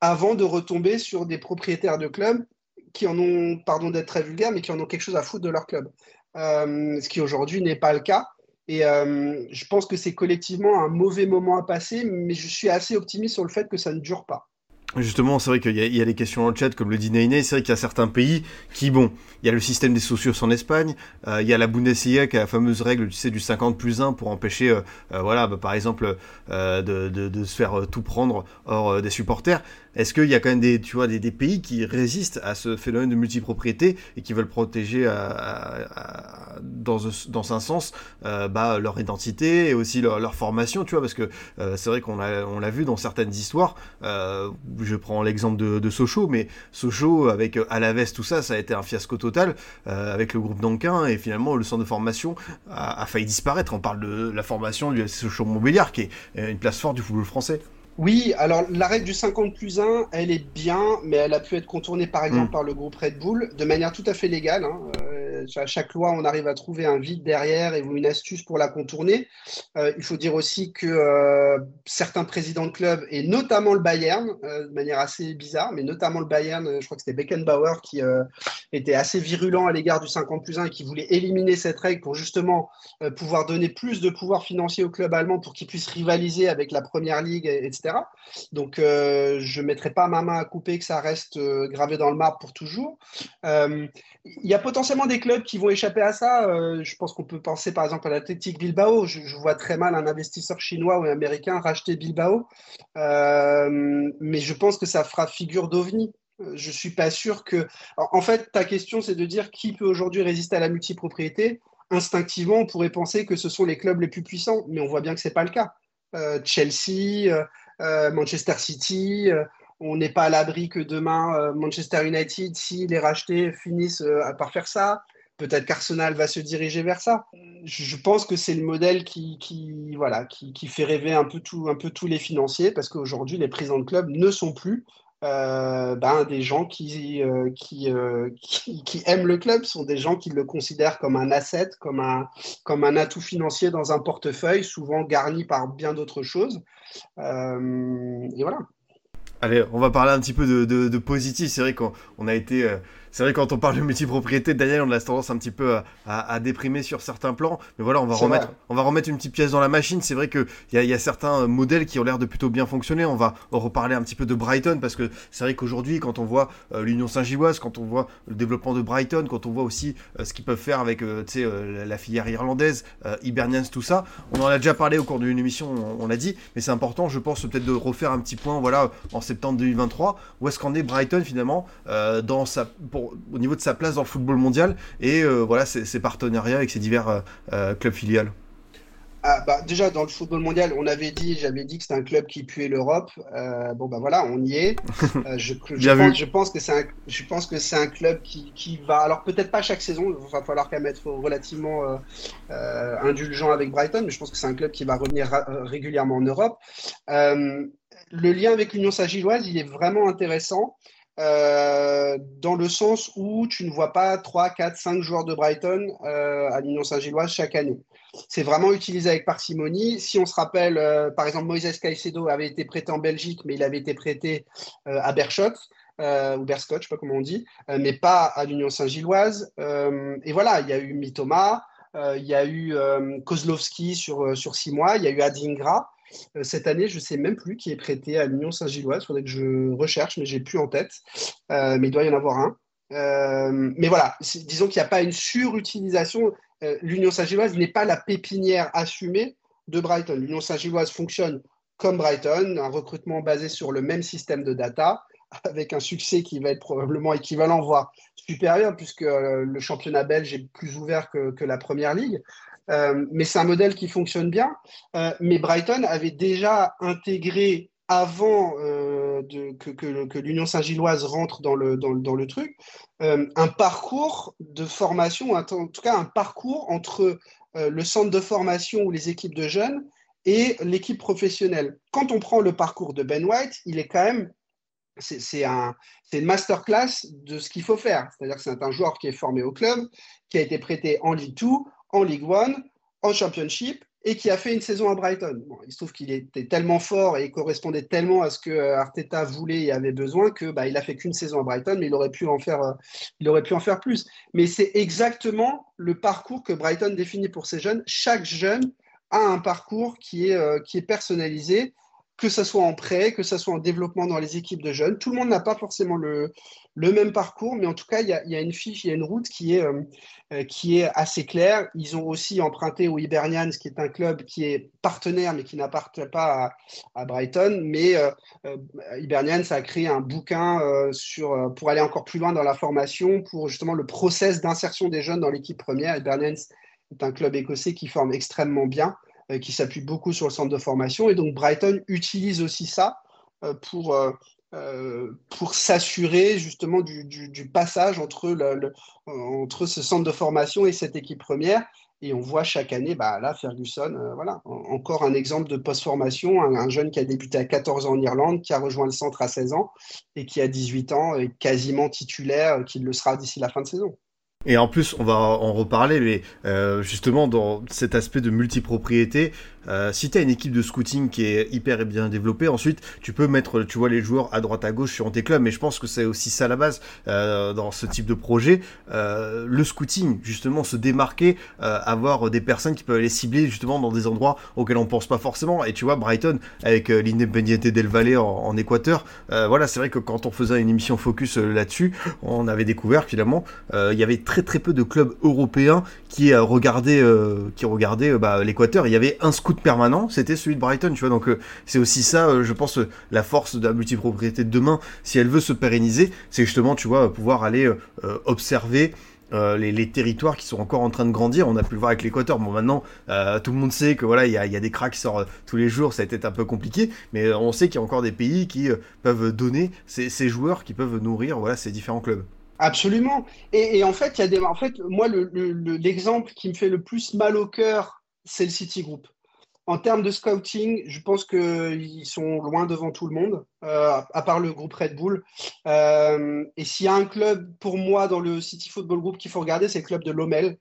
avant de retomber sur des propriétaires de clubs qui en ont, pardon d'être très vulgaire, mais qui en ont quelque chose à foutre de leur club. Euh, ce qui aujourd'hui n'est pas le cas. Et euh, je pense que c'est collectivement un mauvais moment à passer, mais je suis assez optimiste sur le fait que ça ne dure pas. Justement, c'est vrai qu'il y, a- des questions le chat, comme le dit Neyné, c'est vrai qu'il y a certains pays qui, bon, il y a le système des socios en Espagne, euh, il y a la Bundesliga qui a la fameuse règle, tu sais, du 50 plus 1 pour empêcher, voilà, bah, par exemple, de, se faire tout prendre hors des supporters. Est-ce qu'il y a quand même des, tu vois, des, pays qui résistent à ce phénomène de multipropriété et qui veulent protéger à- à- dans, un- sens euh, bah, leur identité et aussi leur, formation, tu vois, parce que euh, c'est vrai qu'on l'a vu dans certaines histoires. euh, je prends l'exemple de, Sochaux, mais Sochaux avec euh, Alaves, tout ça, ça a été un fiasco total euh, avec le groupe d'Anquin et finalement le centre de formation a, failli disparaître. On parle de la formation du Sochaux Montbéliard qui est euh, une place forte du football français. Oui, alors la règle du 50 plus 1, elle est bien, mais elle a pu être contournée par exemple Mm. par le groupe Red Bull de manière tout à fait légale. hein. Euh, à chaque loi, on arrive à trouver un vide derrière et une astuce pour la contourner. Euh, il faut dire aussi que euh, certains présidents de clubs, et notamment le Bayern, de manière assez bizarre, mais notamment le Bayern, je crois que c'était Beckenbauer qui était assez virulent à l'égard du 50 plus 1 et qui voulait éliminer cette règle pour justement pouvoir donner plus de pouvoir financier au club allemand pour qu'il puisse rivaliser avec la première ligue, et- Donc, euh, je ne mettrai pas ma main à couper que ça reste euh, gravé dans le marbre pour toujours. Euh, Il y a potentiellement des clubs qui vont échapper à ça. Je pense qu'on peut penser par exemple à l'Athletic Bilbao. Je, vois très mal un investisseur chinois ou américain racheter Bilbao. Mais je pense que ça fera figure d'ovni. Je suis pas sûr que. En fait, ta question, c'est de dire qui peut aujourd'hui résister à la multipropriété. Instinctivement, on pourrait penser que ce sont les clubs les plus puissants, mais on voit bien que c'est pas le cas. Chelsea, Manchester City, euh, on n'est pas à l'abri que demain euh, Manchester United, s'il est racheté, finisse euh, par faire ça. Peut-être qu'Arsenal va se diriger vers ça. Je pense que c'est le modèle qui, voilà, qui, qui fait rêver un peu, tout, un peu tous les financiers parce qu'aujourd'hui, les présidents de club ne sont plus euh, ben, des gens qui, euh, euh, qui, qui aiment le club, sont des gens qui le considèrent comme un asset, comme un, comme un atout financier dans un portefeuille, souvent garni par bien d'autres choses. Et voilà. Allez, on va parler un petit peu de, de, de positif. C'est vrai qu'on a été c'est vrai quand on parle de multipropriété, Daniel, on a tendance un petit peu à, déprimer sur certains plans. Mais voilà, on va remettre, on va remettre une petite pièce dans la machine. C'est vrai qu'il y, a, y a certains modèles qui ont l'air de plutôt bien fonctionner. On va reparler un petit peu de Brighton parce que c'est vrai qu'aujourd'hui, quand on voit euh, l'Union Saint-Gilloise, quand on voit le développement de Brighton, quand on voit aussi euh, ce qu'ils peuvent faire avec euh, la filière irlandaise, Hibernians, tout ça, on en a déjà parlé au cours d'une émission, on, l'a dit, mais c'est important, je pense, peut-être de refaire un petit point, voilà, en septembre 2023, où est-ce qu'en est Brighton finalement dans sa, au niveau de sa place dans le football mondial et euh, voilà ses, partenariats avec ses divers euh, euh, clubs filiales ah, bah, déjà dans le football mondial, on avait dit, j'avais dit que c'était un club qui puait l'Europe. bon bah voilà, on y est. je, je, pense, que c'est un, je pense que c'est un club qui, qui va, alors peut-être pas chaque saison, il va falloir quand même être relativement indulgent avec Brighton, mais je pense que c'est un club qui va revenir régulièrement en Europe. le lien avec l'Union Saint-Gilloise, il est vraiment intéressant. Euh, dans le sens où tu ne vois pas 3, 4, 5 joueurs de Brighton euh, à l'Union Saint-Gilloise chaque année. C'est vraiment utilisé avec parcimonie. Si on se rappelle, euh, par exemple, Moïse Caicedo avait été prêté en Belgique, mais il avait été prêté à Berchot. ou Berscott, je ne sais pas comment on dit, mais pas à l'Union Saint-Gilloise. et voilà, il y a eu Mitoma, il y a eu Kozlowski sur, sur six mois, il y a eu Adingra. Euh, cette année, je ne sais même plus qui est prêté à l'Union Saint-Gilloise. Il faudrait que je recherche, mais j'ai plus en tête. Euh, mais il doit y en avoir un. Euh, mais voilà, disons qu'il n'y a pas une surutilisation. L'Union Saint-Gilloise n'est pas la pépinière assumée de Brighton. L'Union Saint-Gilloise fonctionne comme Brighton, un recrutement basé sur le même système de data, avec un succès qui va être probablement équivalent, voire supérieur, puisque le championnat belge est plus ouvert que, que la première ligue. Euh, mais c'est un modèle qui fonctionne bien. Euh, mais Brighton avait déjà intégré avant euh, que, l'Union Saint-Gilloise rentre dans le, dans, le truc, un parcours de formation, en tout cas un parcours entre le centre de formation ou les équipes de jeunes et l'équipe professionnelle. Quand on prend le parcours de Ben White, il est quand même c'est un, une masterclass de ce qu'il faut faire. C'est-à-dire que c'est un joueur qui est formé au club, qui a été prêté en Ligue 2, en Ligue One, en Championship et qui a fait une saison à Brighton. il se trouve qu'il était tellement fort et correspondait tellement à ce que euh, Arteta voulait et avait besoin que bah, il a fait qu'une saison à Brighton, mais il aurait pu en faire, euh, plus. Mais c'est exactement le parcours que Brighton définit pour ses jeunes. Chaque jeune a un parcours qui est, euh, qui est personnalisé que ce soit en prêt, que ce soit en développement dans les équipes de jeunes. Tout le monde n'a pas forcément le, même parcours, mais en tout cas, il y a, une fiche, il y a une route qui est, euh, euh, assez claire. Ils ont aussi emprunté au Hibernians, qui est un club qui est partenaire, mais qui n'appartient pas à, Brighton. Mais euh, Hibernians a créé un bouquin sur, pour aller encore plus loin dans la formation, pour justement le process d'insertion des jeunes dans l'équipe première. Hibernians est un club écossais qui forme extrêmement bien. Euh, qui s'appuie beaucoup sur le centre de formation. Et donc Brighton utilise aussi ça euh, pour, euh, pour s'assurer justement du, passage entre, le, ce centre de formation et cette équipe première. Et on voit chaque année, bah là, Ferguson, voilà, encore un exemple de post-formation, un, jeune qui a débuté à 14 ans en Irlande, qui a rejoint le centre à 16 ans et qui à 18 ans est quasiment titulaire, qui le sera d'ici la fin de saison. Et en plus, on va en reparler, mais euh, justement dans cet aspect de multipropriété, euh, si tu as une équipe de scouting qui est hyper bien développée, ensuite tu peux mettre, tu vois, les joueurs à droite à gauche sur tes clubs. Mais je pense que c'est aussi ça la base euh, dans ce type de projet. le scouting, justement, se démarquer, avoir des personnes qui peuvent aller cibler justement dans des endroits auxquels on pense pas forcément. Et tu vois, Brighton avec l'Independiente del Valle en, en Équateur, voilà, c'est vrai que quand on faisait une émission focus là-dessus, on avait découvert finalement il y avait très très peu de clubs européens qui euh, regardaient, euh, qui regardaient euh, bah, l'Équateur. Il y avait un scout permanent, c'était celui de Brighton, tu vois. Donc c'est aussi ça, je pense, la force de la multipropriété de demain, si elle veut se pérenniser, c'est justement, tu vois, pouvoir aller observer. les, territoires qui sont encore en train de grandir. On a pu le voir avec l'Équateur. Bon, maintenant, tout le monde sait que voilà, il y a, des cracks qui sortent tous les jours. Ça a été un peu compliqué, mais on sait qu'il y a encore des pays qui peuvent donner ces, joueurs qui peuvent nourrir voilà ces différents clubs. Absolument. Et, en fait, il y a des. En fait, moi, l'exemple qui me fait le plus mal au cœur, c'est le City Group. En termes de scouting, je pense qu'ils sont loin devant tout le monde, euh, à part le groupe Red Bull. Euh, et s'il y a un club, pour moi, dans le City Football Group qu'il faut regarder, c'est le club de Lomel,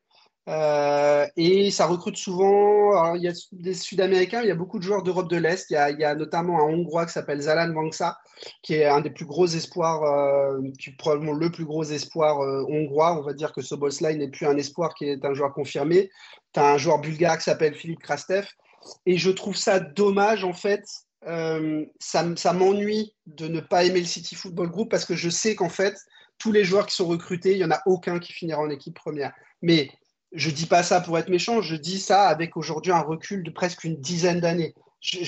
Euh, et ça recrute souvent. Il y a des Sud-Américains, il y a beaucoup de joueurs d'Europe de l'Est. Il, y a notamment un Hongrois qui s'appelle Zalan Vangsa, qui est un des plus gros espoirs, qui probablement le plus gros espoir hongrois. On va dire que Soboslai n'est plus un espoir, qui est un joueur confirmé. Tu as un joueur bulgare qui s'appelle Philippe Krastev. Et je trouve ça dommage, en fait. Euh, ça, m'ennuie de ne pas aimer le City Football Group parce que je sais qu'en fait, tous les joueurs qui sont recrutés, il n'y en a aucun qui finira en équipe première. Mais je dis pas ça pour être méchant, je dis ça avec aujourd'hui un recul de presque une dizaine d'années.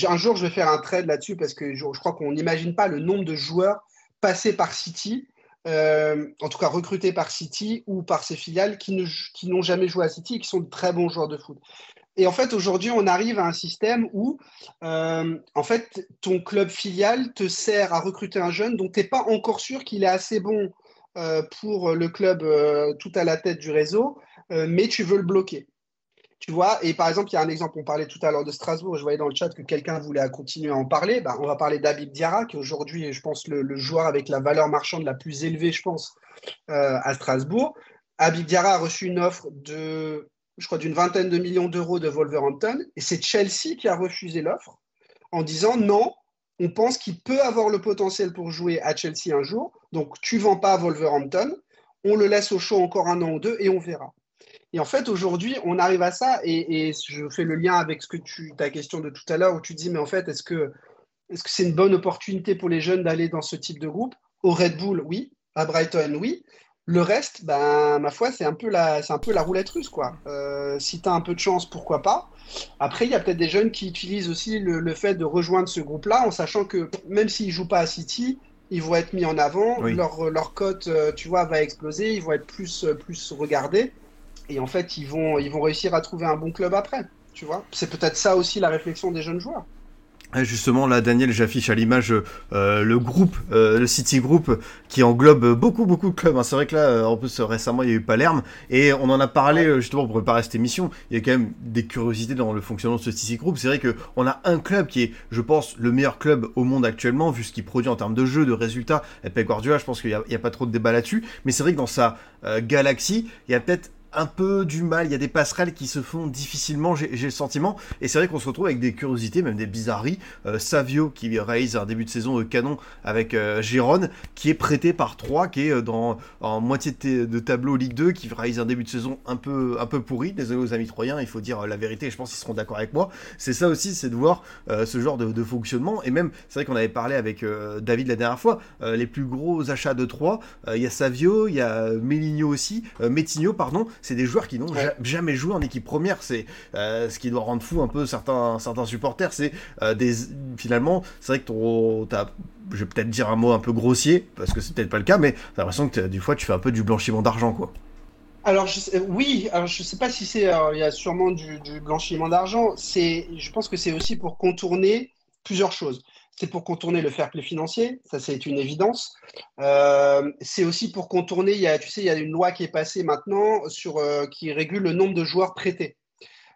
Un jour, je vais faire un trade là-dessus parce que je, crois qu'on n'imagine pas le nombre de joueurs passés par City, euh, en tout cas recrutés par City ou par ses filiales qui, n'ont jamais joué à City et qui sont de très bons joueurs de foot. Et en fait, aujourd'hui, on arrive à un système où, euh, en fait, ton club filial te sert à recruter un jeune dont tu n'es pas encore sûr qu'il est assez bon euh, pour le club tout à la tête du réseau euh, mais tu veux le bloquer. Tu vois, et par exemple, il y a un exemple, on parlait tout à l'heure de Strasbourg, je voyais dans le chat que quelqu'un voulait continuer à en parler. Ben, on va parler d'Abib Diarra, qui aujourd'hui est, je pense, le, joueur avec la valeur marchande la plus élevée, je pense, euh, à Strasbourg. Abib Diarra a reçu une offre de, je crois, d'une vingtaine de millions d'euros de Wolverhampton, et c'est Chelsea qui a refusé l'offre en disant non, on pense qu'il peut avoir le potentiel pour jouer à Chelsea un jour, donc tu vends pas Wolverhampton, on le laisse au chaud encore un an ou deux et on verra. Et en fait, aujourd'hui, on arrive à ça, et, je fais le lien avec ce que tu, ta question de tout à l'heure, où tu dis, mais en fait, est-ce que c'est une bonne opportunité pour les jeunes d'aller dans ce type de groupe? Au Red Bull, oui. À Brighton, oui. Le reste, ben, ma foi, c'est un, peu la, un peu la roulette russe. Quoi. Euh, si tu as un peu de chance, pourquoi pas? Après, il y a peut-être des jeunes qui utilisent aussi le, fait de rejoindre ce groupe-là en sachant que même s'ils ne jouent pas à City, ils vont être mis en avant, leur, leur cote, euh, tu vois, va exploser, ils vont être plus, plus regardés. Et en fait, ils vont, ils vont réussir à trouver un bon club après. Tu vois, c'est peut-être ça aussi la réflexion des jeunes joueurs. Justement, là, Daniel, j'affiche à l'image euh, le groupe, euh, le City Group, qui englobe beaucoup, beaucoup de clubs. Hein. C'est vrai que là, euh, en plus, récemment, il y a eu Palerme, et on en a parlé justement pour préparer cette émission. Il y a quand même des curiosités dans le fonctionnement de ce City Group. C'est vrai qu'on a un club qui est, je pense, le meilleur club au monde actuellement, vu ce qu'il produit en termes de jeu, de résultats. Et Pep Guardiola, je pense qu'il n'y a, a, pas trop de débat là-dessus. Mais c'est vrai que dans sa galaxie, il y a peut-être un peu du mal, il y a des passerelles qui se font difficilement, j'ai le sentiment, et c'est vrai qu'on se retrouve avec des curiosités, même des bizarreries. Euh, Savio qui réalise un début de saison canon avec euh, qui est prêté par 3, qui est euh, dans, en moitié de, tableau Ligue 2, qui réalise un début de saison un peu, un peu pourri. Désolé aux amis troyens, il faut dire la vérité, je pense qu'ils seront d'accord avec moi. C'est ça aussi, c'est de voir ce genre de, fonctionnement, et même, c'est vrai qu'on avait parlé avec David la dernière fois, les plus gros achats de 3, il y a Savio, il y a Meligno aussi, Metigno, pardon, c'est des joueurs qui n'ont jamais joué en équipe première. C'est euh, ce qui doit rendre fou un peu certains, certains supporters. C'est euh, des finalement, c'est vrai que ton, je vais peut-être dire un mot un peu grossier parce que c'est peut-être pas le cas, mais t'as l'impression que du fois tu fais un peu du blanchiment d'argent, quoi. Alors je oui, alors je sais pas si c'est, il y a sûrement du, du blanchiment d'argent. C'est, je pense que c'est aussi pour contourner plusieurs choses c'est pour contourner le fair play financier, ça c'est une évidence. Euh, c'est aussi pour contourner, tu sais, il y a une loi qui est passée maintenant sur, euh, qui régule le nombre de joueurs prêtés.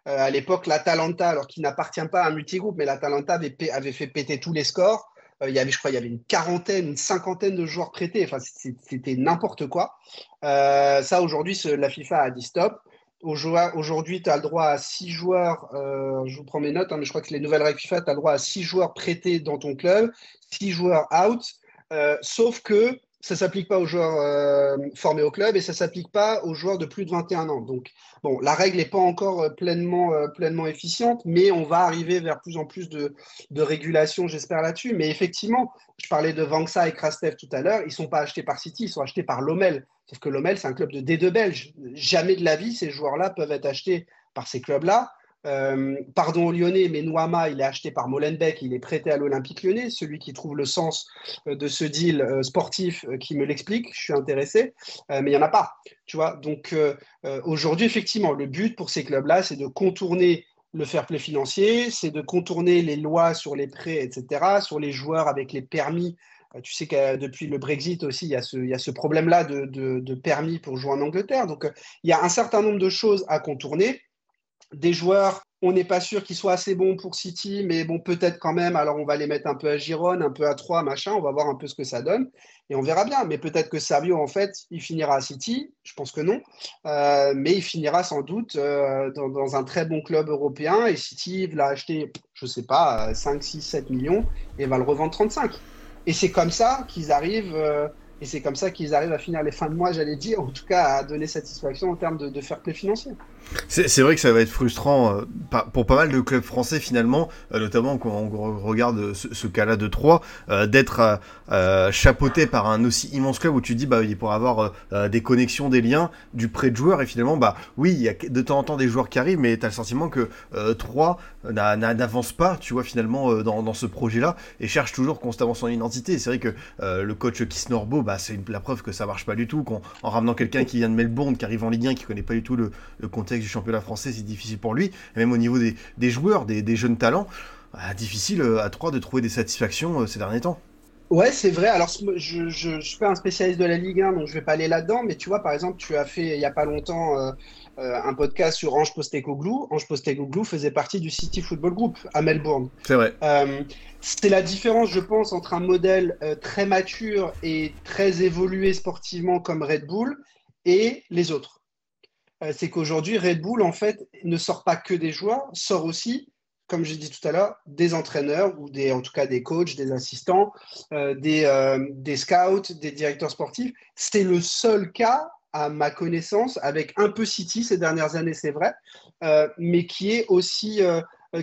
Euh, à l'époque, l'Atalanta, alors qui n'appartient pas à un multigroupe, mais l'Atalanta avait, avait, fait péter tous les scores. il y avait, je crois, il y avait une quarantaine, une cinquantaine de joueurs prêtés. Enfin, c'était n'importe quoi. ça, aujourd'hui, la FIFA a dit stop. Aujourd'hui, tu as le droit à 6 joueurs, euh, je vous prends mes notes, hein, mais je crois que les nouvelles règles FIFA, tu as le droit à 6 joueurs prêtés dans ton club, 6 joueurs out, euh, sauf que ça ne s'applique pas aux joueurs euh, formés au club et ça ne s'applique pas aux joueurs de plus de 21 ans. Donc, bon, la règle n'est pas encore pleinement, pleinement efficiente, mais on va arriver vers plus en plus de, de régulation, j'espère, là-dessus. Mais effectivement, je parlais de Vangsa et Krastev tout à l'heure, ils ne sont pas achetés par City, ils sont achetés par Lomel. Sauf que Lomel, c'est un club de D2 belge. Jamais de la vie, ces joueurs-là peuvent être achetés par ces clubs-là. Euh, pardon aux Lyonnais, mais Nouama, il est acheté par Molenbeek, il est prêté à l'Olympique lyonnais. Celui qui trouve le sens euh, de ce deal euh, sportif, qui me l'explique, je suis intéressé, mais il n'y en a pas. Tu vois Donc aujourd'hui, effectivement, le but pour ces clubs-là, c'est de contourner le fair play financier, c'est de contourner les lois sur les prêts, etc., sur les joueurs avec les permis tu sais que depuis le Brexit aussi, il y a ce, problème-là de, permis pour jouer en Angleterre. Donc, il y a un certain nombre de choses à contourner. Des joueurs on n'est pas sûr qu'il soit assez bon pour City, mais bon, peut-être quand même. Alors, on va les mettre un peu à Gironne, un peu à Troyes, machin. On va voir un peu ce que ça donne. Et on verra bien. Mais peut-être que Servio, en fait, il finira à City. Je pense que non. Euh, mais il finira sans doute euh, dans, un très bon club européen. Et City l'a acheté, je ne sais pas, 5, 6, 7 millions et va le revendre 35. Et c'est comme ça qu'ils arrivent. Euh, et c'est comme ça qu'ils arrivent à finir les fins de mois, j'allais dire, en tout cas à donner satisfaction en termes de, de fair play financier. C'est vrai que ça va être frustrant euh, pour pas mal de clubs français finalement, euh, notamment quand on regarde ce, cas-là de 3, euh, d'être chapeauté par un aussi immense club où tu dis bah il pourrait avoir des connexions, des liens, du prêt de joueurs et finalement bah oui il y a de temps en temps des joueurs qui arrivent mais tu as le sentiment que 3 n'avance pas tu vois finalement dans, ce projet-là et cherche toujours constamment son identité. C'est vrai que le coach Kisnorbo bah c'est la preuve que ça marche pas du tout, qu'en ramenant quelqu'un qui vient de Melbourne, qui arrive en Ligue 1, qui connaît pas du tout le contexte du championnat français, c'est difficile pour lui. Et même au niveau des, joueurs, des, jeunes talents, bah, difficile euh, à trois de trouver des satisfactions euh, ces derniers temps. Ouais, c'est vrai. Alors, je ne suis pas un spécialiste de la Ligue 1, donc je vais pas aller là-dedans. Mais tu vois, par exemple, tu as fait il y a pas longtemps euh, un podcast sur Ange Postecoglou. Ange Postecoglou faisait partie du City Football Group à Melbourne. C'est vrai. c'est la différence, je pense, entre un modèle très mature et très évolué sportivement comme Red Bull et les autres. Euh, c'est qu'aujourd'hui, Red Bull, en fait, ne sort pas que des joueurs, sort aussi, comme j'ai dit tout à l'heure, des entraîneurs ou des, en tout cas des coachs, des assistants, euh, des, euh, des scouts, des directeurs sportifs. C'est le seul cas, à ma connaissance, avec un peu City ces dernières années, c'est vrai, mais qui est aussi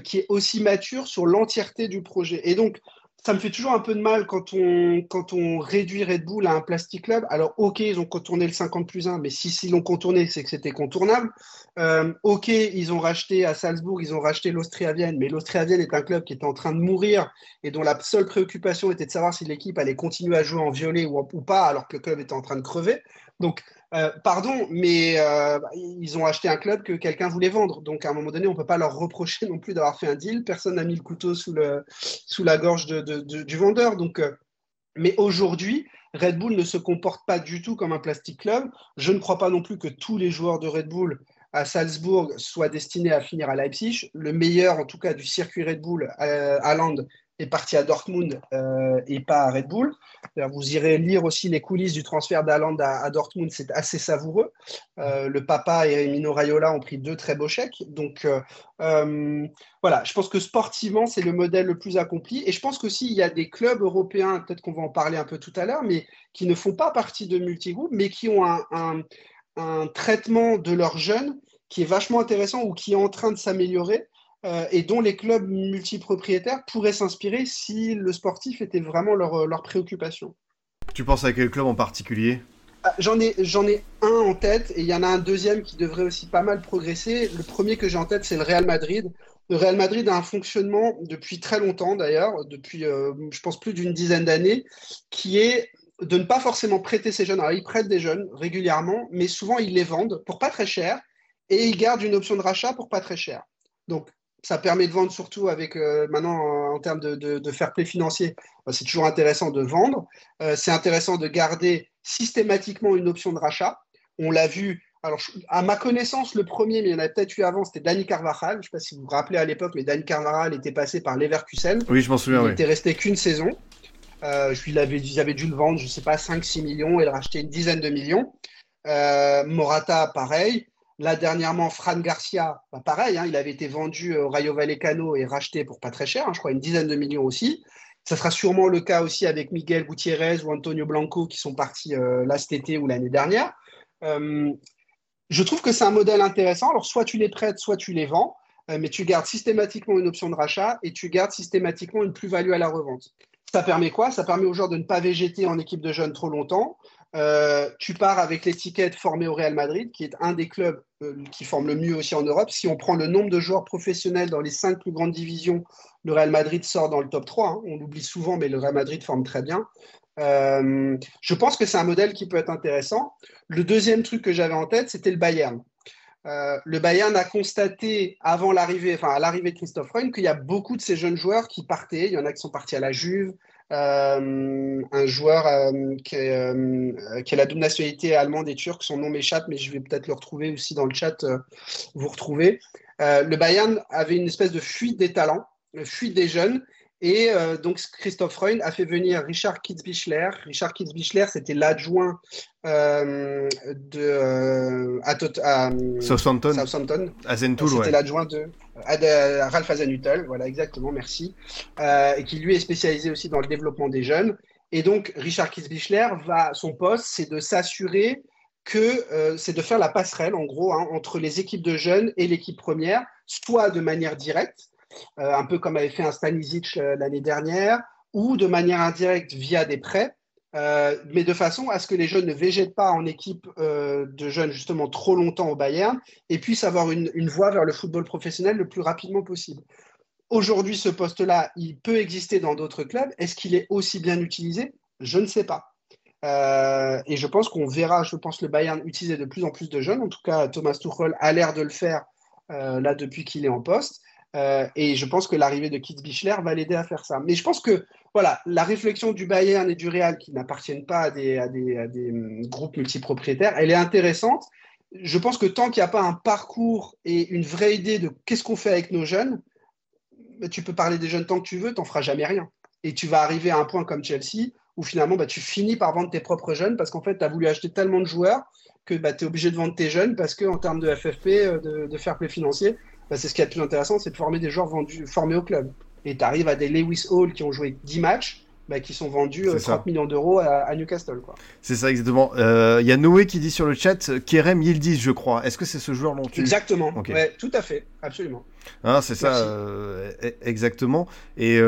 qui est aussi mature sur l'entièreté du projet. Et donc, ça me fait toujours un peu de mal quand on, quand on réduit Red Bull à un plastic club. Alors, ok, ils ont contourné le 50 plus 1, mais si s'ils l'ont contourné, c'est que c'était contournable. Euh, ok, ils ont racheté à Salzbourg, ils ont racheté l'Austria Vienne, mais l'Austria Vienne est un club qui était en train de mourir et dont la seule préoccupation était de savoir si l'équipe allait continuer à jouer en violet ou, ou pas, alors que le club était en train de crever. Donc, euh, pardon, mais euh, ils ont acheté un club que quelqu'un voulait vendre. Donc, à un moment donné, on ne peut pas leur reprocher non plus d'avoir fait un deal. Personne n'a mis le couteau sous, la gorge du vendeur. Donc, euh, mais aujourd'hui, Red Bull ne se comporte pas du tout comme un plastic club. Je ne crois pas non plus que tous les joueurs de Red Bull à Salzbourg soient destinés à finir à Leipzig. Le meilleur, en tout cas, du circuit Red Bull, à Land, est parti à Dortmund euh, et pas à Red Bull. Vous irez lire aussi les coulisses du transfert d'Aland à, Dortmund, c'est assez savoureux. Euh, le papa et Mino Raiola ont pris deux très beaux chèques. Donc euh, voilà, je pense que sportivement, c'est le modèle le plus accompli. Et je pense qu'aussi, il y a des clubs européens, peut-être qu'on va en parler un peu tout à l'heure, mais qui ne font pas partie de multigroupe, mais qui ont un, un traitement de leurs jeunes qui est vachement intéressant ou qui est en train de s'améliorer euh, et dont les clubs multipropriétaires pourraient s'inspirer si le sportif était vraiment leur, euh, leur préoccupation. Tu penses à quel club en particulier? Ah, J'en ai, j'en ai un en tête et il y en a un deuxième qui devrait aussi pas mal progresser. Le premier que j'ai en tête, c'est le Real Madrid. Le Real Madrid a un fonctionnement depuis très longtemps d'ailleurs, depuis euh, je pense plus d'une dizaine d'années, qui est de ne pas forcément prêter ses jeunes. Alors ils prêtent des jeunes régulièrement, mais souvent ils les vendent pour pas très cher et ils gardent une option de rachat pour pas très cher. Donc ça permet de vendre surtout avec euh, maintenant en termes de, de, fair play financier. Euh, c'est toujours intéressant de vendre. Euh, c'est intéressant de garder systématiquement une option de rachat. On l'a vu. Alors, à ma connaissance, le premier, mais il y en a peut-être eu avant, c'était Danny Carvajal. Je ne sais pas si vous vous rappelez à l'époque, mais Danny Carvajal était passé par Leverkusen. Oui, je m'en souviens. Il n'était resté qu'une saison. je lui avais, ils avaient dû le vendre, je ne sais pas, 5-6 millions et le racheter une dizaine de millions. Morata, pareil. Là, dernièrement, Fran Garcia, bah, pareil, hein, il avait été vendu au Rayo Vallecano et racheté pour pas très cher, hein, je crois une dizaine de millions aussi. Ça sera sûrement le cas aussi avec Miguel Gutiérrez ou Antonio Blanco qui sont partis euh, été ou l'année dernière. Euh, je trouve que c'est un modèle intéressant. Alors, soit tu les prêtes, soit tu les vends, euh, mais tu gardes systématiquement une option de rachat et tu gardes systématiquement une plus-value à la revente. Ça permet quoi? Ça permet aux joueurs de ne pas végéter en équipe de jeunes trop longtemps, euh, tu pars avec l'étiquette formée au Real Madrid, qui est un des clubs euh, qui forme le mieux aussi en Europe. Si on prend le nombre de joueurs professionnels dans les cinq plus grandes divisions, le Real Madrid sort dans le top 3. Hein. On l'oublie souvent, mais le Real Madrid forme très bien. Euh, je pense que c'est un modèle qui peut être intéressant. Le deuxième truc que j'avais en tête, c'était le Bayern. le Bayern a constaté avant l'arrivée, enfin à l'arrivée de Christophe Freund, qu'il y a beaucoup de ces jeunes joueurs qui partaient. Il y en a qui sont partis à la Juve, euh, un joueur euh, qui, euh, qui, a la double nationalité allemande et turque. Son nom m'échappe, mais je vais peut-être le retrouver aussi dans le chat. vous retrouvez. le Bayern avait une espèce de fuite des talents, fuite des jeunes. Et donc Christophe Freund a fait venir Richard Kitzbichler. Richard Kitzbichler, c'était l'adjoint de à, Southampton. Southampton. C'était l'adjoint de, Ralph Hasenhutel, voilà exactement, merci, et qui lui est spécialisé aussi dans le développement des jeunes. Et donc, Richard Kitzbichler, va, son poste, c'est de s'assurer que euh, c'est de faire la passerelle, en gros, hein, entre les équipes de jeunes et l'équipe première, soit de manière directe, euh, un peu comme avait fait un Stanisic euh, l'année dernière, ou de manière indirecte via des prêts, mais de façon à ce que les jeunes ne végètent pas en équipe de jeunes justement trop longtemps au Bayern et puissent avoir une, voie vers le football professionnel le plus rapidement possible. Aujourd'hui, ce poste-là, il peut exister dans d'autres clubs. Est-ce qu'il est aussi bien utilisé? Je ne sais pas. Euh, et je pense qu'on verra, je pense, le Bayern utiliser de plus en plus de jeunes. En tout cas, Thomas Tuchel a l'air de le faire euh, là depuis qu'il est en poste. Euh, et je pense que l'arrivée de Bichler va l'aider à faire ça. Mais je pense que voilà, la réflexion du Bayern et du Real, qui n'appartiennent pas à des, hum, groupes multipropriétaires, elle est intéressante. Je pense que tant qu'il n'y a pas un parcours et une vraie idée de qu'est-ce qu'on fait avec nos jeunes, bah, tu peux parler des jeunes tant que tu veux, tu n'en feras jamais rien. Et tu vas arriver à un point comme Chelsea où finalement bah, tu finis par vendre tes propres jeunes parce qu'en fait, tu as voulu acheter tellement de joueurs que bah, tu es obligé de vendre tes jeunes parce qu'en termes de FFP, euh, de, de fair play financier, bah, c'est ce qui est le plus intéressant, c'est de former des joueurs vendus, formés au club. Et tu arrives à des Lewis Hall qui ont joué 10 matchs, bah, qui sont vendus 30 euh, millions d'euros à, Newcastle. C'est ça, exactement. Il euh, y a Noé qui dit sur le chat Kerem Yildiz, je crois. Est-ce que c'est ce joueur dont tu. Exactement, ouais, tout à fait, absolument. Ah, c'est ça, euh, e-, exactement. Et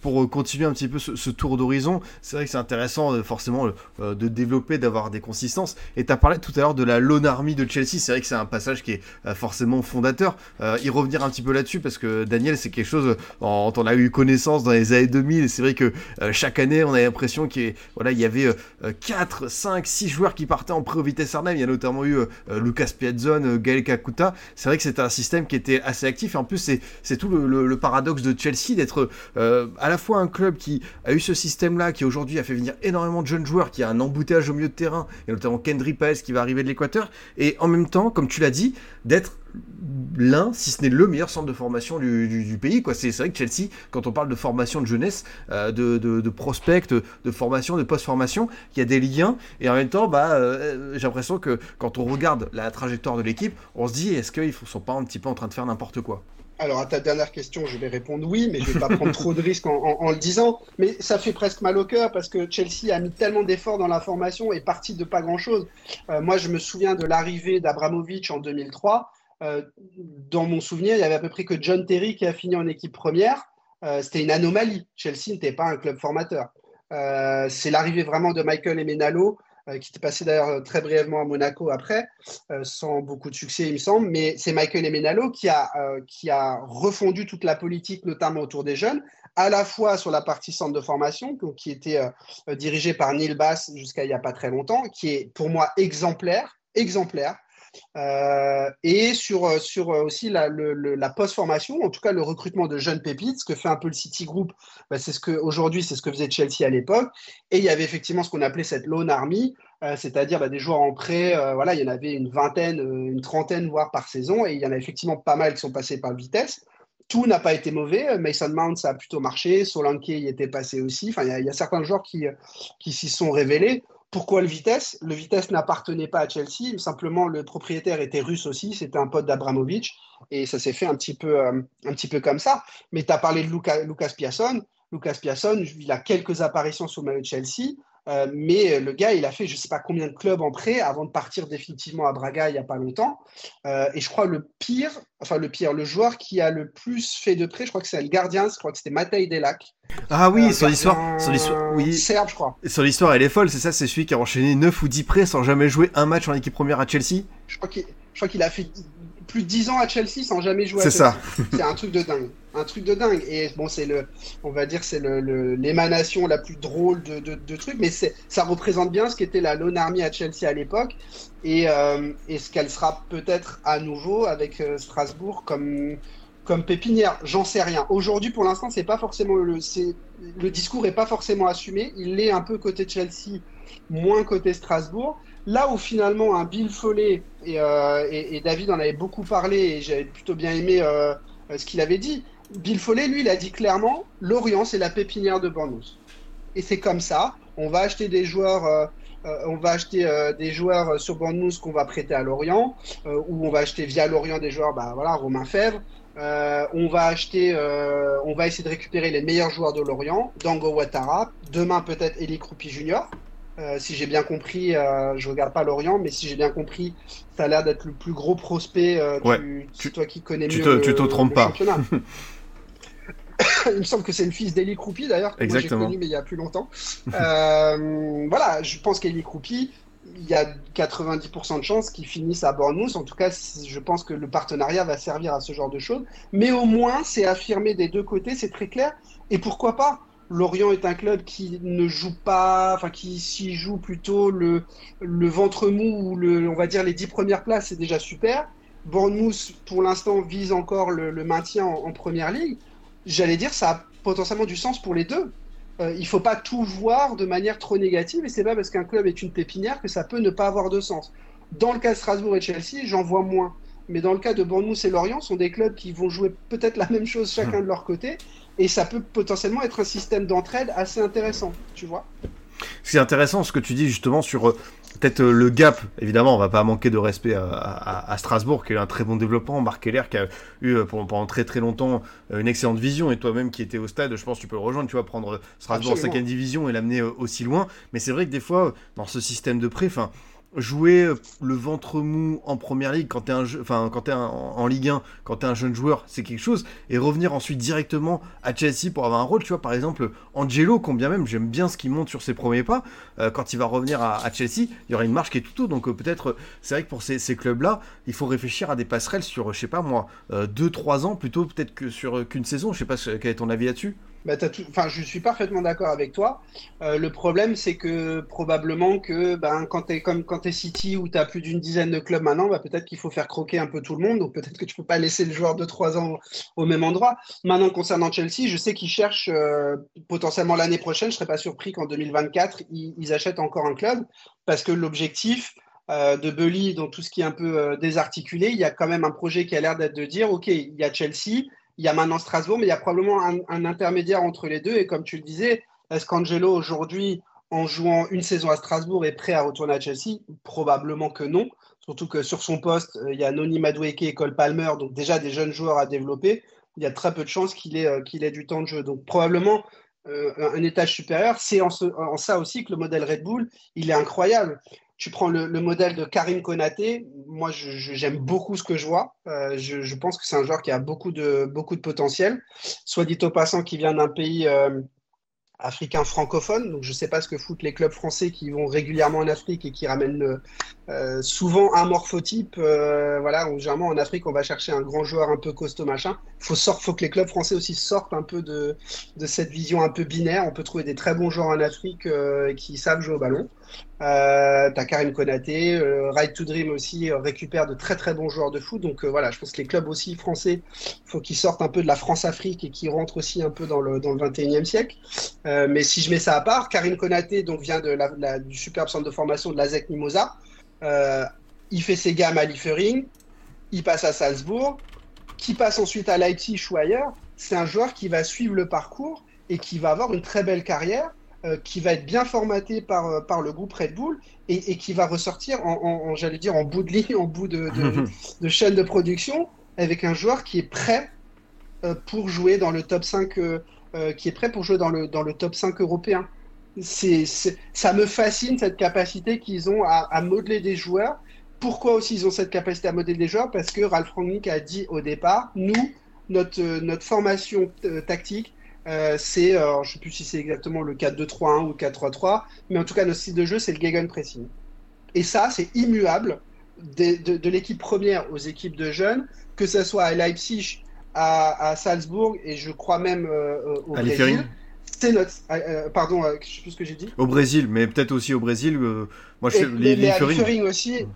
pour euh, continuer un petit peu ce, tour d'horizon, c'est vrai que c'est intéressant euh, forcément euh, de développer, d'avoir des consistances. Et tu as parlé tout à l'heure de la Lone Army de Chelsea, c'est vrai que c'est un passage qui est forcément fondateur. y revenir un petit peu là-dessus parce que Daniel, c'est quelque chose dont on a eu connaissance dans les années 2000 et c'est vrai que chaque année, on a l'impression qu'il y avait 4, 5, 6 joueurs qui partaient en pré Vitesse Arnhem. Il y a notamment eu Lucas Piazzon, Gaël Kakuta. C'est vrai que c'était un système qui était assez actif et en plus, c'est tout le, paradoxe de Chelsea d'être la fois un club qui a eu ce système-là, qui aujourd'hui a fait venir énormément de jeunes joueurs, qui a un embouteillage au milieu de terrain, et notamment Kendry Paes qui va arriver de l'Équateur, et en même temps, comme tu l'as dit, d'être l'un, si ce n'est le meilleur centre de formation du, pays. Quoi. C'est, vrai que Chelsea, quand on parle de formation de jeunesse, euh, de, de, prospect, de, formation, de post-formation, il y a des liens. Et en même temps, bah, euh, j'ai l'impression que quand on regarde la trajectoire de l'équipe, on se dit, est-ce qu'ils ne sont pas un petit peu en train de faire n'importe quoi? Alors, à ta dernière question, je vais répondre oui, mais je ne vais pas prendre trop de risques en, le disant. Mais ça fait presque mal au cœur parce que Chelsea a mis tellement d'efforts dans la formation et parti de pas grand-chose. Euh, moi, je me souviens de l'arrivée d'Abramovic en 2003. Euh, dans mon souvenir, il y avait à peu près que John Terry qui a fini en équipe première. Euh, c'était une anomalie. Chelsea n'était pas un club formateur. c'est l'arrivée vraiment de Michael Emenalo euh, qui était passé d'ailleurs euh, très brièvement à Monaco après, euh, sans beaucoup de succès, il me semble. Mais c'est Michael Emenalo qui a, qui a refondu toute la politique, notamment autour des jeunes, à la fois sur la partie centre de formation, qui était dirigée par Neil Bass jusqu'à il n'y a pas très longtemps, qui est pour moi exemplaire, exemplaire. Euh, et sur, euh, sur euh, aussi la, la post-formation, en tout cas le recrutement de jeunes pépites, ce que fait un peu le City Group, bah, c'est ce que aujourd'hui c'est ce que faisait Chelsea à l'époque. Et il y avait effectivement ce qu'on appelait cette loan army, c'est-à-dire bah, des joueurs en prêt. voilà, il y en avait une vingtaine, une trentaine voire par saison, et il y en a effectivement pas mal qui sont passés par vitesse. Tout n'a pas été mauvais. Mason Mount, ça a plutôt marché. Solanke y était passé aussi. Enfin, il y, y a certains joueurs qui, qui s'y sont révélés. Pourquoi le Vitesse? Le Vitesse n'appartenait pas à Chelsea, simplement le propriétaire était russe aussi, c'était un pote d'Abramovic, et ça s'est fait un petit peu, euh, comme ça. Mais tu as parlé de Lucas, Lucas Piasson. Lucas Piasson, il a quelques apparitions sous le maillot de Chelsea. Euh, mais le gars, il a fait je ne sais pas combien de clubs en prêt avant de partir définitivement à Braga il n'y a pas longtemps. Euh, et je crois le pire, enfin le pire, le joueur qui a le plus fait de prêt, je crois que c'est le gardien, je crois que c'était Matej Delac. Ah oui, sur l'histoire, sur l'histoire, oui. Serbe, je crois. Sur l'histoire, elle est folle, c'est ça, c'est celui qui a enchaîné 9 ou 10 prêts sans jamais jouer un match en équipe première à Chelsea? Je crois qu'il a fait plus de 10 ans à Chelsea sans jamais jouer à C'est ça. c'est un truc de dingue. Un truc de dingue. Et bon, c'est le, on va dire, c'est l'émanation le, la plus drôle de, de, trucs, mais ça représente bien ce qu'était la Lone Army à Chelsea à l'époque et, euh, et, ce qu'elle sera peut-être à nouveau avec euh, Strasbourg comme, comme pépinière. J'en sais rien. Aujourd'hui, pour l'instant, c'est pas forcément le, le discours est pas forcément assumé. Il est un peu côté Chelsea, moins côté Strasbourg. Là où finalement un Bill Foley, et, euh, David en avait beaucoup parlé, et j'avais plutôt bien aimé euh, ce qu'il avait dit, Bill Foley, lui, il a dit clairement, Lorient, c'est la pépinière de Bournemouth. Et c'est comme ça, on va acheter des joueurs... Euh, on va acheter euh, des joueurs sur Bournemouth qu'on va prêter à Lorient, euh, ou on va acheter via Lorient des joueurs, bah voilà, Romain Fèvre. on va acheter, on va essayer de récupérer les meilleurs joueurs de Lorient, Dango Ouattara, demain peut-être Eli Kroupi Junior. Si j'ai bien compris, je regarde pas Lorient, mais si j'ai bien compris, ça a l'air d'être le plus gros prospect. ouais, tu, toi qui connais tu mieux te, tu te trompes pas. il me semble que c'est le fils d'Eli Croupi d'ailleurs, que j'ai connu mais il y a plus longtemps. euh, voilà, je pense qu'Eli Croupi, il y a 90% de chances qu'il finisse à Bournemouth. En tout cas, je pense que le partenariat va servir à ce genre de choses. Mais au moins, c'est affirmé des deux côtés, c'est très clair. Et pourquoi pas? Lorient est un club qui ne joue pas, enfin qui s'y joue plutôt le, le ventre mou ou le, on va dire les dix premières places, c'est déjà super. Bournemouth, pour l'instant, vise encore le, le maintien en, en première ligue j'allais dire, ça a potentiellement du sens pour les deux. Euh, il faut pas tout voir de manière trop négative et c'est pas parce qu'un club est une pépinière que ça peut ne pas avoir de sens. Dans le cas de Strasbourg et Chelsea, j'en vois moins. Mais dans le cas de Bournemouth et Lorient, ce sont des clubs qui vont jouer peut-être la même chose chacun de leur côté et ça peut potentiellement être un système d'entraide assez intéressant, tu vois. C'est intéressant ce que tu dis justement sur peut-être le gap, évidemment, on va pas manquer de respect à, à, à, Strasbourg, qui a eu un très bon développement. Marc Keller, qui a eu pendant, très très longtemps une excellente vision, et toi-même qui étais au stade, je pense que tu peux le rejoindre, tu vois, prendre Strasbourg en 5 division et l'amener aussi loin. Mais c'est vrai que des fois, dans ce système de prêt, enfin jouer le ventre mou en première ligue quand t'es un enfin quand es en, Ligue 1 quand t'es un jeune joueur c'est quelque chose et revenir ensuite directement à Chelsea pour avoir un rôle tu vois par exemple Angelo combien même j'aime bien ce qu'il monte sur ses premiers pas euh, quand il va revenir à, Chelsea il y aura une marche qui est tout haut donc euh, peut-être c'est vrai que pour ces, ces, clubs là il faut réfléchir à des passerelles sur je sais pas moi 2-3 ans plutôt peut-être que sur qu'une saison je sais pas quel est ton avis là-dessus? Bah, enfin, je suis parfaitement d'accord avec toi. Euh, le problème, c'est que probablement que ben, quand tu es comme quand es City où tu as plus d'une dizaine de clubs maintenant, bah, peut-être qu'il faut faire croquer un peu tout le monde. Donc peut-être que tu peux pas laisser le joueur de 3 ans au même endroit. Maintenant, concernant Chelsea, je sais qu'ils cherchent euh, potentiellement l'année prochaine. Je serais pas surpris qu'en 2024, ils, achètent encore un club parce que l'objectif euh, de Bully, dans tout ce qui est un peu désarticulé, il y a quand même un projet qui a l'air d'être de dire, OK, il y a Chelsea il y a maintenant Strasbourg, mais il y a probablement un, intermédiaire entre les deux. Et comme tu le disais, est-ce qu'Angelo, aujourd'hui, en jouant une saison à Strasbourg, est prêt à retourner à Chelsea? Probablement que non. Surtout que sur son poste, il y a Noni Madueke et Cole Palmer, donc déjà des jeunes joueurs à développer. Il y a très peu de chances qu'il ait, euh, qu'il ait du temps de jeu. Donc probablement euh, un étage supérieur. C'est en, en, ça aussi que le modèle Red Bull, il est incroyable tu prends le, le, modèle de Karim Konaté. Moi, j'aime beaucoup ce que je vois. Euh, je, pense que c'est un joueur qui a beaucoup de, beaucoup de potentiel. Soit dit au passant, qui vient d'un pays euh, africain francophone. Donc, je ne sais pas ce que foutent les clubs français qui vont régulièrement en Afrique et qui ramènent euh, souvent un morphotype. Voilà, généralement en Afrique, on va chercher un grand joueur un peu costaud, machin. Faut sort, faut que les clubs français aussi sortent un peu de, de cette vision un peu binaire. On peut trouver des très bons joueurs en Afrique qui savent jouer au ballon. Euh, T'as Karim Konaté, euh, Ride to Dream aussi euh, récupère de très très bons joueurs de foot. Donc voilà, je pense que les clubs aussi français, faut qu'ils sortent un peu de la France-Afrique et qu'ils rentrent aussi un peu dans le, dans le 21e siècle. mais si je mets ça à part, Karim Konaté donc vient du superbe centre de formation de la ZEC Mimosa. il fait ses gammes à Liefering, il passe à Salzbourg, qui passe ensuite à Leipzig ou ailleurs. C'est un joueur qui va suivre le parcours et qui va avoir une très belle carrière euh, qui va être bien formaté par, euh, par le groupe Red Bull et, et qui va ressortir en, en, en j'allais dire en bout de ligne, en bout de, de, de, chaîne de production avec un joueur qui est prêt euh, pour jouer dans le top 5 euh, qui est prêt pour jouer dans le, dans le top 5 européen. C'est, ça me fascine cette capacité qu'ils ont à, à, modeler des joueurs. Pourquoi aussi ils ont cette capacité à modeler des joueurs? Parce que Ralph Rangnick a dit au départ, nous, notre, notre formation tactique, euh, c'est, euh, je ne sais plus si c'est exactement le 4-2-3-1 ou le 4-3-3, mais en tout cas, notre style de jeu, c'est le Gegenpressing. Et ça, c'est immuable de, de, de l'équipe première aux équipes de jeunes, que ce soit à Leipzig, à, à Salzbourg et je crois même euh, au à Brésil. C'est notre. Euh, pardon, je ne sais plus ce que j'ai dit. Au Brésil, mais peut-être aussi au Brésil. moi, je et, mais à Liefering aussi.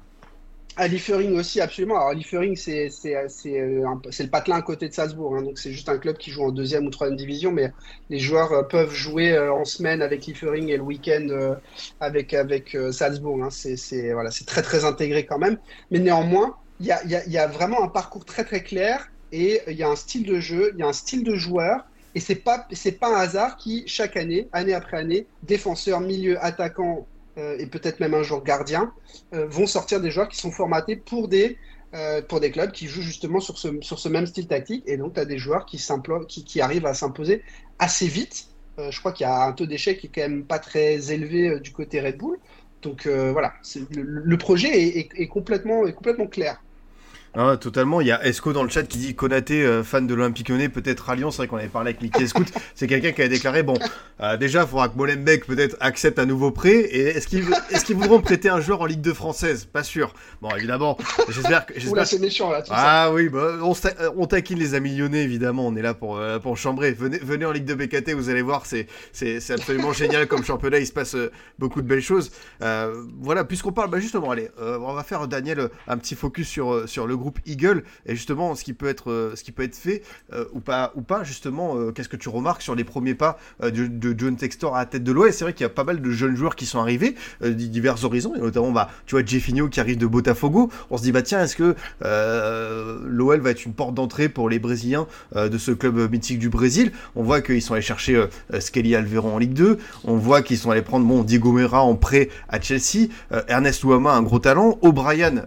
À Liefering aussi, absolument. Alors, Liefering, c'est le patelin à côté de Salzbourg. Hein, donc, c'est juste un club qui joue en deuxième ou troisième division. Mais les joueurs peuvent jouer en semaine avec Liefering et le week-end avec, avec Salzbourg. Hein. C'est voilà, très, très intégré quand même. Mais néanmoins, il y a, y, a, y a, vraiment un parcours très, très clair et il y a un style de jeu, il y a un style de joueur. Et c'est pas pas un hasard qui chaque année, année après année, défenseurs, milieu, attaquant euh, et peut-être même un jour gardien euh, vont sortir des joueurs qui sont formatés pour des euh, pour des clubs qui jouent justement sur ce même style tactique. Et donc tu as des joueurs qui arrivent à s'imposer assez vite. je crois qu'il y a un taux d'échec qui est quand même pas très élevé du côté Red Bull. Donc voilà, le, projet est complètement clair. Ah, totalement. Il y a Esco dans le chat qui dit Konaté, euh, fan de l'Olympique Lyonnais, peut-être à Lyon. C'est vrai qu'on avait parlé avec Mickey Scout. c'est quelqu'un qui a déclaré bon, euh, déjà, il faudra que Molenbeek peut-être accepte un nouveau prêt. Et est-ce qu'ils est voudront prêter un joueur en Ligue 2 française? Pas sûr. Bon, évidemment, j'espère que. Oula, c'est méchant là. Tout ah oui, bah, on, on, taquine les amis lyonnais, évidemment. On est là pour, euh, pour chambrer. Venez, venez en Ligue 2 BKT, vous allez voir, c'est absolument génial comme championnat. Il se passe beaucoup de belles choses. voilà, puisqu'on parle, bah, justement, allez, on va faire, Daniel, un petit focus sur, sur le groupe Eagle et justement ce qui peut être, euh, ce qui peut être fait euh, ou, pas, ou pas, justement, euh, qu'est-ce que tu remarques sur les premiers pas de, John Textor à la tête de l'OS C'est vrai qu'il y a pas mal de jeunes joueurs qui sont arrivés, divers horizons, et notamment, bah, tu vois, Jeffinho qui arrive de Botafogo. On se dit, bah tiens, est-ce que l'OL va être une porte d'entrée pour les Brésiliens de ce club mythique du Brésil? On voit qu'ils sont allés chercher Skelly Alveron en Ligue 2, on voit qu'ils sont allés prendre bon, Diego Mera en prêt à Chelsea, Ernest Ouama, un gros talent, O'Brien,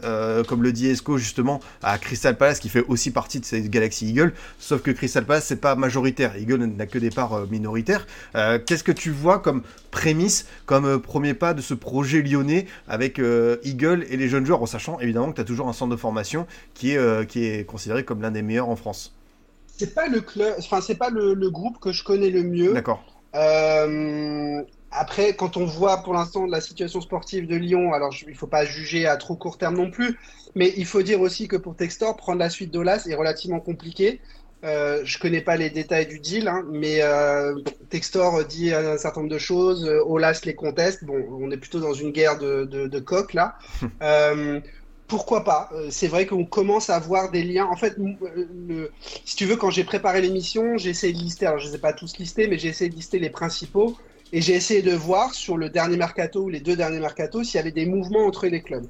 comme le dit Esco justement, à Crystal Palace qui fait aussi partie de cette Galaxy Eagle, sauf que Crystal Palace c'est pas majoritaire, Eagle n'a que des parts euh, minoritaires. Euh, qu'est-ce que tu vois comme prémisse, comme euh, premier pas de ce projet lyonnais avec Eagle et les jeunes joueurs, en sachant évidemment que tu as toujours un centre de formation qui est, qui est considéré comme l'un des meilleurs en France c'est pas le club, enfin c'est pas le, groupe que je connais le mieux. D'accord. Après, quand on voit pour l'instant la situation sportive de Lyon, alors il il faut pas juger à trop court terme non plus, mais il faut dire aussi que pour Textor, prendre la suite d'Olas est relativement compliqué. Euh, je connais pas les détails du deal, hein, mais euh, Textor dit un certain nombre de choses. Euh, Olas les conteste. Bon, on est plutôt dans une guerre de, de, de coq là. euh, pourquoi pas? C'est vrai qu'on commence à voir des liens. En fait, le, si tu veux, quand j'ai préparé l'émission, j'ai essayé de lister. Alors, je ne les ai pas tous listés, mais j'ai essayé de lister les principaux. Et j'ai essayé de voir sur le dernier mercato ou les deux derniers mercato s'il y avait des mouvements entre les clubs.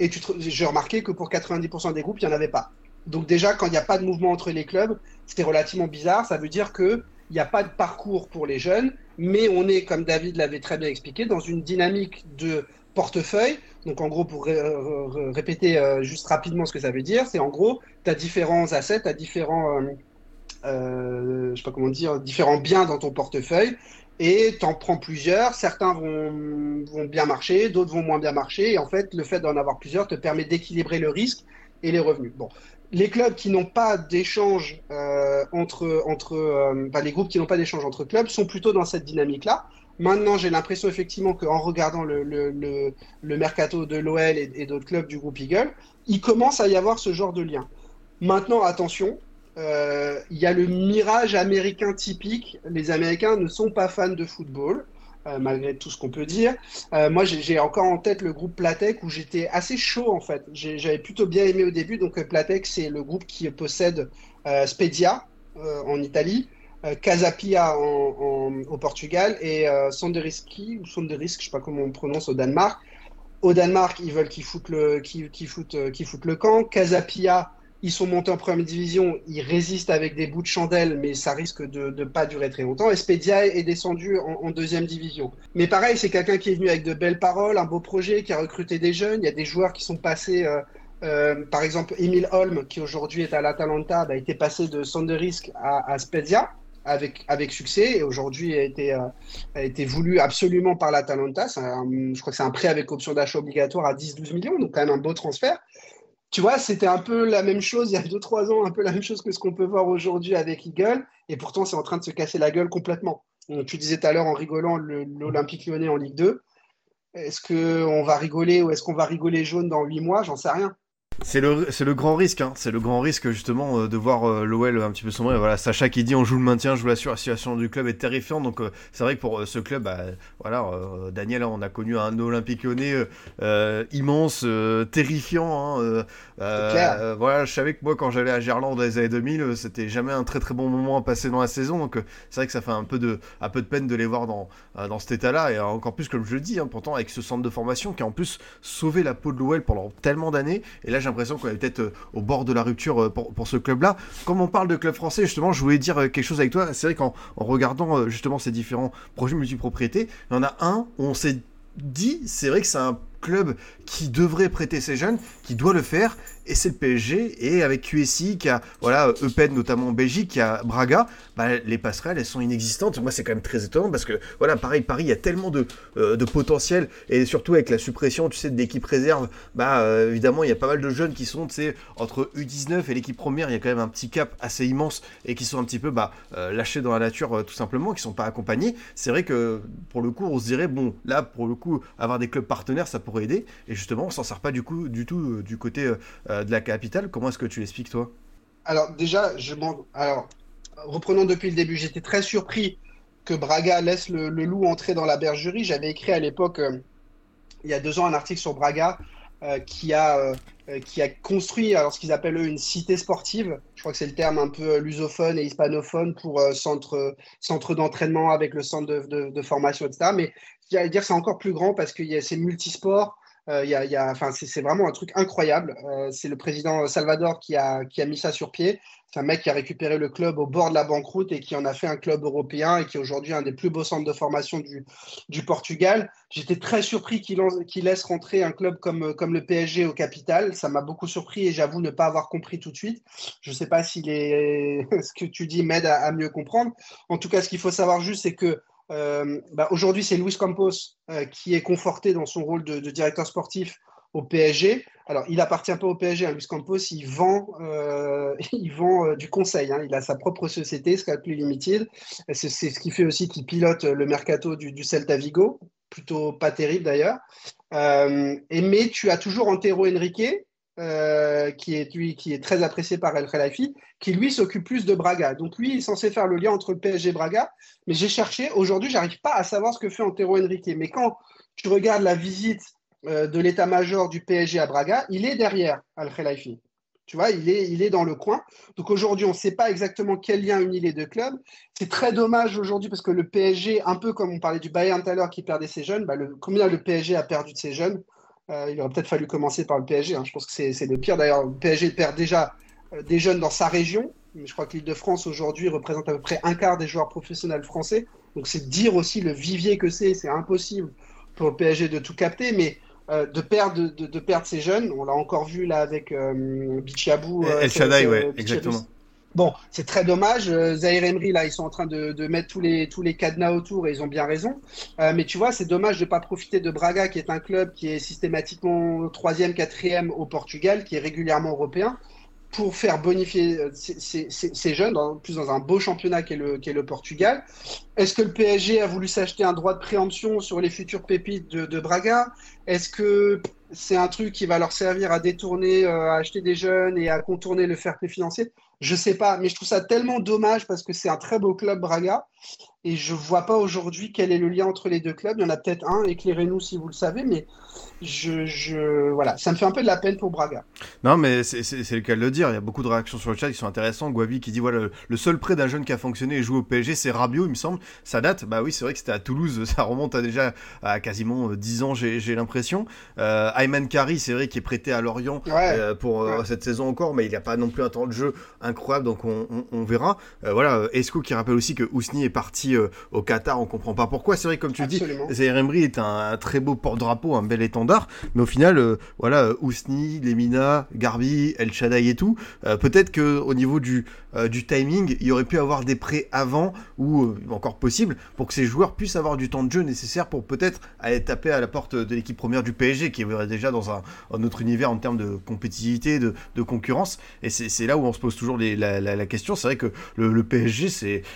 Et j'ai remarqué que pour 90% des groupes, il n'y en avait pas. Donc déjà, quand il n'y a pas de mouvement entre les clubs, c'était relativement bizarre. Ça veut dire qu'il n'y a pas de parcours pour les jeunes, mais on est, comme David l'avait très bien expliqué, dans une dynamique de portefeuille. Donc en gros, pour répéter euh, juste rapidement ce que ça veut dire, c'est en gros, tu as différents assets, tu as différents, euh, euh, je sais pas comment dire, différents biens dans ton portefeuille et tu en prends plusieurs. Certains vont, vont bien marcher, d'autres vont moins bien marcher. Et en fait, le fait d'en avoir plusieurs te permet d'équilibrer le risque et les revenus. Bon. Les clubs qui n'ont pas d'échange euh, entre, entre euh, les groupes qui n'ont pas d'échange entre clubs sont plutôt dans cette dynamique-là. Maintenant, j'ai l'impression effectivement qu'en regardant le, le, le, mercato de l'OL et, et d'autres clubs du groupe Eagle, il commence à y avoir ce genre de lien. Maintenant, attention, il y a le mirage américain typique. Les Américains ne sont pas fans de football, euh, malgré tout ce qu'on peut dire. Euh, moi, j'ai encore en tête le groupe Platec où j'étais assez chaud en fait. J'avais plutôt bien aimé au début. Donc Platec, c'est le groupe qui possède Spedia en Italie. Casapia au Portugal et Sanderiski ou Sanderisk, je sais pas comment on prononce au Danemark. Au Danemark, ils veulent qu'ils foutent le, qu'ils, foutent, foutent le camp. Casapia ils sont montés en première division, ils résistent avec des bouts de chandelle, mais ça risque de ne pas durer très longtemps. Espedia est descendu en, deuxième division. Mais pareil, c'est quelqu'un qui est venu avec de belles paroles, un beau projet, qui a recruté des jeunes. Il y a des joueurs qui sont passés, euh, euh, par exemple, Emile Holm, qui aujourd'hui est à l'Atalanta, bah, a été passé de Sonderisk à, à Spezia. Avec, avec succès et aujourd'hui a euh, a été voulu absolument par l'Atalanta. Je crois que c'est un prêt avec option d'achat obligatoire à 10-12 millions, donc quand même un beau transfert tu vois, c'était un peu la même chose il y a 2-3 ans, un peu la même chose que ce qu'on peut voir aujourd'hui avec Eagle, et pourtant c'est en train de se casser la gueule complètement. tu disais tout à l'heure en rigolant l'Olympique lyonnais en Ligue 2. Est-ce qu'on va rigoler ou est-ce qu'on va rigoler jaune dans 8 mois? J'en sais rien. C'est le, le grand risque, hein. c'est le grand risque justement euh, de voir euh, l'OL un petit peu sombrer. Voilà, Sacha qui dit on joue le maintien, je vous l'assure, la situation du club est terrifiante. Donc euh, c'est vrai que pour ce club, bah, voilà, Daniel, hein, on a connu un Olympique Lyonnais immense, terrifiant. Hein, voilà, je savais que moi quand j'allais à Gerland dans les années 2000, c'était jamais un très très bon moment à passer dans la saison. Donc c'est vrai que ça fait un peu de, un peu de peine de les voir dans, dans cet état-là. Et encore plus, comme je le dis, pourtant avec ce centre de formation qui a en plus sauvé la peau de l'OL pendant tellement d'années. Et là, j'ai l'impression qu'on est peut-être euh, au bord de la rupture euh, pour, ce club-là. Comme on parle de club français, justement, je voulais dire euh, quelque chose avec toi. C'est vrai qu'en regardant justement ces différents projets multipropriétés, il y en a un où on s'est dit, c'est vrai que c'est un club qui devrait prêter ses jeunes, qui doit le faire, et c'est le PSG. Et avec QSI, qui a, voilà, Eupen notamment en Belgique, qui a Braga, bah, les passerelles, elles sont inexistantes. Moi, c'est quand même très étonnant parce que, voilà, pareil, Paris, il y a tellement de, euh, de potentiel, et surtout avec la suppression, tu sais, d'équipe réserve, bah, euh, évidemment, il y a pas mal de jeunes qui sont, tu sais, entre U19 et l'équipe première, il y a quand même un petit cap assez immense, et qui sont un petit peu, bah, euh, lâchés dans la nature, tout simplement, qui sont pas accompagnés. C'est vrai que, pour le coup, on se dirait, bon, là, pour le coup, avoir des clubs partenaires, ça pourrait aider, et justement, on s'en sert pas du coup, du tout, du côté de la capitale. Comment est-ce que tu l'expliques, toi? Alors, déjà, je Alors, reprenons depuis le début, j'étais très surpris que Braga laisse le, loup entrer dans la bergerie. J'avais écrit à l'époque, euh, il y a deux ans, un article sur Braga euh, qui, a, euh, qui a construit alors, ce qu'ils appellent une cité sportive. Je crois que c'est le terme un peu lusophone et hispanophone pour centre, centre d'entraînement avec le centre de, de, formation, etc. Mais dire c'est encore plus grand parce que c'est multisport. Euh, y a, c'est vraiment un truc incroyable. Euh, c'est le président Salvador qui a, qui a mis ça sur pied. C'est un mec qui a récupéré le club au bord de la banqueroute et qui en a fait un club européen et qui est aujourd'hui un des plus beaux centres de formation du, du Portugal. J'étais très surpris qu'il laisse rentrer un club comme, comme le PSG au capital. Ça m'a beaucoup surpris et j'avoue ne pas avoir compris tout de suite. Je ne sais pas si les... ce que tu dis m'aide à mieux comprendre. En tout cas, ce qu'il faut savoir juste, c'est que euh, bah, aujourd'hui, c'est Luis Campos euh, qui est conforté dans son rôle de, directeur sportif au PSG. Alors, il appartient pas au PSG, hein, Luis Campos, il vend, euh, il vend du conseil. Hein. Il a sa propre société, Scalply Limited. C'est ce qui fait aussi qu'il pilote le mercato du, Celta Vigo, plutôt pas terrible d'ailleurs. mais tu as toujours Antero Henrique, euh, qui, est, très apprécié par El Khelafi, qui lui s'occupe plus de Braga. Donc lui, il est censé faire le lien entre le PSG et Braga. Mais j'ai cherché, aujourd'hui, j'arrive pas à savoir ce que fait Antero Henrique. Mais quand tu regardes la visite euh, de l'état-major du PSG à Braga, il est derrière Al Khelafi. Tu vois, il est, dans le coin. Donc aujourd'hui, on ne sait pas exactement quel lien unit les deux clubs. C'est très dommage aujourd'hui parce que le PSG, un peu comme on parlait du Bayern tout à l'heure qui perdait ses jeunes, bah combien le PSG a perdu de ses jeunes? Euh, il aurait peut-être fallu commencer par le PSG. Hein. Je pense que c'est le pire. D'ailleurs, le PSG perd déjà euh, des jeunes dans sa région. Mais je crois que l'île de France aujourd'hui représente à peu près un quart des joueurs professionnels français. Donc c'est dire aussi le vivier que c'est. C'est impossible pour le PSG de tout capter. Mais euh, de, perdre, de, de, perdre ces jeunes, on l'a encore vu là avec euh, Bichiabou. El Shaddai, ouais, exactement. Bon, c'est très dommage. Euh, Zahir Emery, là, ils sont en train de, mettre tous les, tous les cadenas autour et ils ont bien raison. Euh, mais tu vois, c'est dommage de ne pas profiter de Braga, qui est un club qui est systématiquement troisième, quatrième au Portugal, qui est régulièrement européen, pour faire bonifier euh, ces, jeunes, dans, plus dans un beau championnat qui est le, Portugal. Est-ce que le PSG a voulu s'acheter un droit de préemption sur les futures pépites de, de Braga? Est-ce que c'est un truc qui va leur servir à détourner, à acheter des jeunes et à contourner le fair play financier? Je sais pas, mais je trouve ça tellement dommage parce que c'est un très beau club Braga et je vois pas aujourd'hui quel est le lien entre les deux clubs. Il y en a peut-être un, éclairez-nous si vous le savez, mais je, je, voilà, ça me fait un peu de la peine pour Braga. Non, mais c'est le cas de le dire. Il y a beaucoup de réactions sur le chat qui sont intéressantes. Guavi qui dit voilà, le, seul prêt d'un jeune qui a fonctionné et joue au PSG, c'est Rabiot, il me semble. Ça date, bah oui, c'est vrai que c'était à Toulouse, ça remonte à déjà à quasiment 10 euh, ans, j'ai l'impression. Euh, Ayman Kari, c'est vrai, qui est prêté à Lorient euh, pour euh, cette saison encore, mais il n'y a pas non plus un temps de jeu incroyable, donc on, on, verra. voilà, Esco qui rappelle aussi que Ousni est parti au Qatar, on comprend pas pourquoi. C'est vrai, comme tu dis, Zaire Emery est un, très beau porte-drapeau, un bel étendard, mais au final, euh, voilà, Ousni, Lemina, Garbi, El Shaddai et tout, euh, peut-être que au niveau du, euh, du timing, il y aurait pu avoir des prêts avant ou encore possible pour que ces joueurs puissent avoir du temps de jeu nécessaire pour peut-être aller taper à la porte de l'équipe première du PSG qui est déjà dans un, autre univers en termes de compétitivité, de, de concurrence. Et c'est là où on se pose toujours les, la, la, question. C'est vrai que le, le PSG,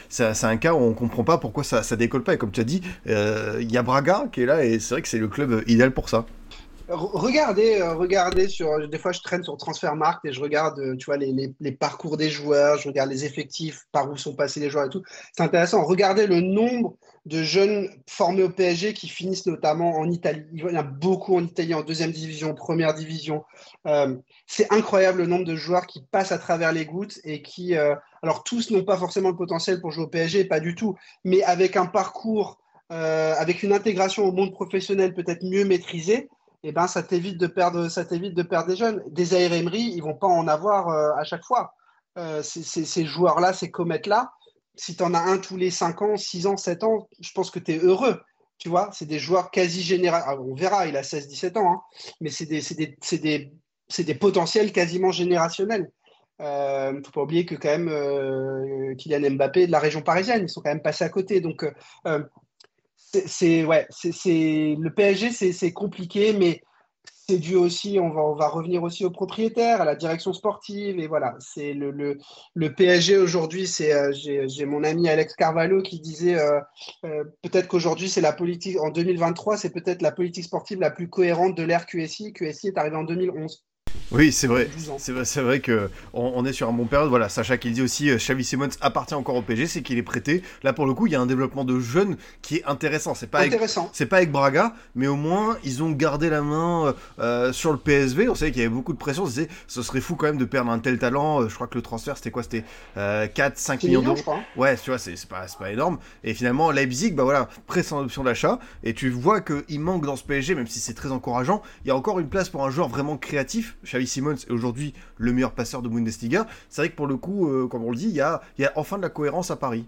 c'est un cas où on comprend pas pourquoi ça, ça décolle pas. Et comme tu as dit, il y a Braga qui est là et c'est vrai que c'est le club idéal pour ça. Regardez, euh, regardez sur. Des fois, je traîne sur Transfermarkt et je regarde, euh, tu vois, les, parcours des joueurs, je regarde les effectifs, par où sont passés les joueurs et tout. C'est intéressant. Regardez le nombre de jeunes formés au PSG qui finissent notamment en Italie. Il y en a beaucoup en Italie, en deuxième division, première division. Euh, c'est incroyable le nombre de joueurs qui passent à travers les gouttes et qui, alors tous n'ont pas forcément le potentiel pour jouer au PSG, pas du tout, mais avec un parcours, avec une intégration au monde professionnel peut-être mieux maîtrisée, eh ben, ça t'évite de perdre, ça t'évite de perdre des jeunes. Des Emery, ils vont pas en avoir euh, à chaque fois. Euh, ces joueurs-là, ces comètes-là, si tu en as un tous les 5 ans, 6 ans, 7 ans, je pense que tu es heureux. Tu vois, c'est des joueurs quasi généraux. Ah, on verra, il a 16-17 ans, hein, mais c'est des, potentiels quasiment générationnels. Il euh, ne faut pas oublier que quand même euh, Kylian Mbappé de la région parisienne, ils sont quand même passés à côté. Donc, c'est ouais, c'est le PSG, c'est compliqué, mais c'est dû aussi, on va, revenir aussi aux propriétaires, à la direction sportive, et voilà, c'est le, le, le, PSG aujourd'hui, c'est euh, j'ai mon ami Alex Carvalho qui disait euh, euh, peut-être qu'aujourd'hui c'est la politique, en 2023, c'est peut-être la politique sportive la plus cohérente de l'ère QSI. QSI est arrivé en 2011. Oui, c'est vrai. C'est vrai, que on, est sur un bon période. Voilà, Sacha qui dit aussi, euh, Xavi Simons appartient encore au PG, c'est qu'il est prêté. Là, pour le coup, il y a un développement de jeunes qui est intéressant. C'est pas intéressant. C'est pas avec Braga, mais au moins ils ont gardé la main euh, euh, sur le PSV. On savait qu'il y avait beaucoup de pression. On se disait, ce serait fou quand même de perdre un tel talent. Je crois que le transfert, c'était quoi? C'était 4, 5 millions d'euros. Ouais, tu vois, c'est pas, pas énorme. Et finalement, Leipzig, bah voilà, prête son option d'achat. Et tu vois qu'il manque dans ce PSG, même si c'est très encourageant. Il y a encore une place pour un joueur vraiment créatif. Xavi Simons est aujourd'hui le meilleur passeur de Bundesliga. C'est vrai que pour le coup, euh, comme on le dit, il y a, enfin de la cohérence à Paris.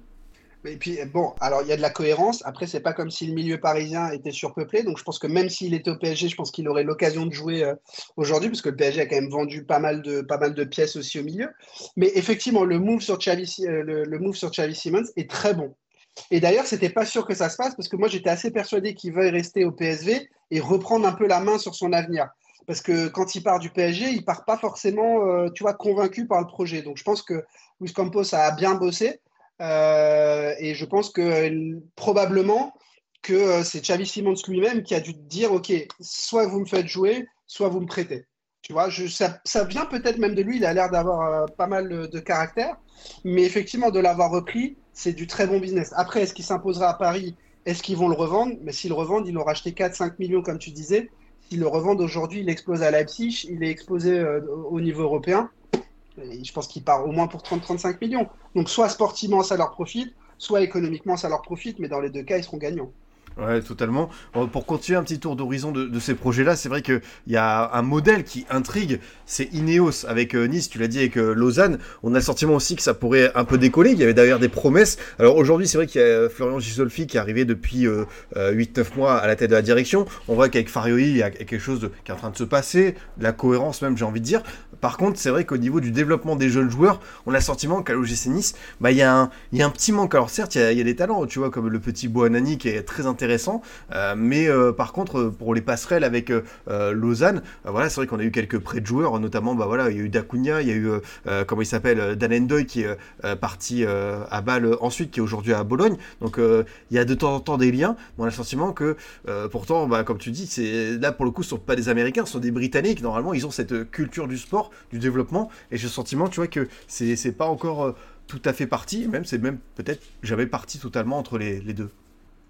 Et puis bon, alors il y a de la cohérence. Après, c'est pas comme si le milieu parisien était surpeuplé. Donc je pense que même s'il était au PSG, je pense qu'il aurait l'occasion de jouer euh, aujourd'hui, parce que le PSG a quand même vendu pas mal de pièces aussi au milieu. Mais effectivement, le move sur Xavi, euh, le, move sur Xavi Simons est très bon. Et d'ailleurs, c'était pas sûr que ça se passe parce que moi j'étais assez persuadé qu'il veuille rester au PSV et reprendre un peu la main sur son avenir parce que quand il part du PSG, il part pas forcément, euh, tu vois, convaincu par le projet. Donc je pense que Luis Campos a bien bossé euh, et je pense que probablement que euh, c'est Xavi Simons lui-même qui a dû dire, ok, soit vous me faites jouer, soit vous me prêtez. Tu vois, ça, ça, vient peut-être même de lui. Il a l'air d'avoir pas mal de caractère, mais effectivement de l'avoir repris, c'est du très bon business. Après, est-ce qu'il s'imposera à Paris? Est-ce qu'ils vont le revendre? Mais s'ils le revendent, ils l'ont racheté 4-5 millions, comme tu disais le revendent aujourd'hui, il explose à Leipzig, il est exposé euh, au niveau européen. Je pense qu'il part au moins pour 30-35 millions. Donc soit sportivement ça leur profite, soit économiquement ça leur profite, mais dans les deux cas, ils seront gagnants. Ouais, totalement. Pour continuer un petit tour d'horizon de, ces projets-là, c'est vrai qu'il y a un modèle qui intrigue, c'est Ineos avec euh, Nice, tu l'as dit avec euh, Lausanne. On a le sentiment aussi que ça pourrait un peu décoller. Il y avait d'ailleurs des promesses. Alors aujourd'hui, c'est vrai qu'il y a Florian Gisolfi qui est arrivé depuis 8-9 mois à la tête de la direction. On voit qu'avec Farioi, il y a quelque chose qui est en train de se passer, la cohérence même, j'ai envie de dire. Par contre, c'est vrai qu'au niveau du développement des jeunes joueurs, on a le sentiment qu'à l'OGC Nice, bah, il, y a un, y a un petit manque. Alors certes, il y, a, des talents, tu vois, comme le petit Boanani qui est très intéressant. Euh, mais euh, par contre, pour les passerelles avec euh, Lausanne, voilà, c'est vrai qu'on a eu quelques prêts de joueurs, notamment, bah voilà, il y a eu Dacunia, il y a eu, comment il s'appelle, Dan Endoy qui est parti à Bâle ensuite, qui est aujourd'hui à Bologne. Donc il y a de temps en temps des liens. on a le sentiment que pourtant, bah, comme tu dis, c'est là pour le coup, ce sont pas des Américains, ce sont des Britanniques. Normalement, ils ont cette culture du sport du développement. Et j'ai le sentiment, tu vois, que c'est pas encore euh, tout à fait parti, même c'est même peut-être jamais parti totalement entre les, les deux.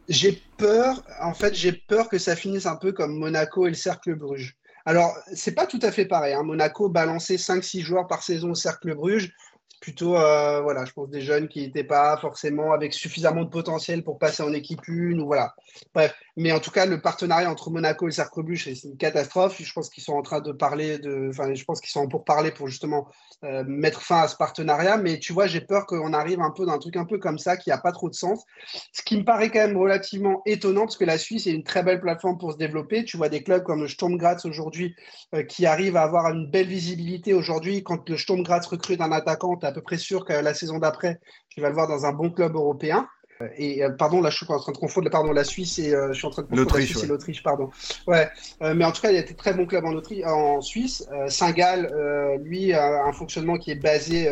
J'ai peur, en fait, j'ai peur que ça finisse un peu comme Monaco et le Cercle Bruges. Alors, c'est pas tout à fait pareil. Hein. Monaco balançait 5-6 joueurs par saison au Cercle Bruges plutôt, euh, voilà, je pense des jeunes qui n'étaient pas forcément avec suffisamment de potentiel pour passer en équipe une, ou voilà. Bref, mais en tout cas, le partenariat entre Monaco et Sarcrebuche, c'est une catastrophe. Je pense qu'ils sont en train de parler de, enfin, je pense qu'ils sont pour parler pour justement euh, mettre fin à ce partenariat. Mais tu vois, j'ai peur qu'on arrive un peu dans un truc un peu comme ça qui n'a pas trop de sens. Ce qui me paraît quand même relativement étonnant parce que la Suisse est une très belle plateforme pour se développer. Tu vois des clubs comme le Sturm Graz aujourd'hui euh, qui arrivent à avoir une belle visibilité aujourd'hui. Quand le Sturm Graz recrute un attaquant, tu à peu près sûr que la saison d'après, tu vas le voir dans un bon club européen. Euh, et euh, pardon, là je suis en train de confondre pardon, la Suisse et euh, je suis en train de confondre la Suisse et l'Autriche, pardon. Ouais, mais en tout cas, il y a des très bons clubs en Autriche, en Suisse. Saint-Gall, lui, a un fonctionnement qui est basé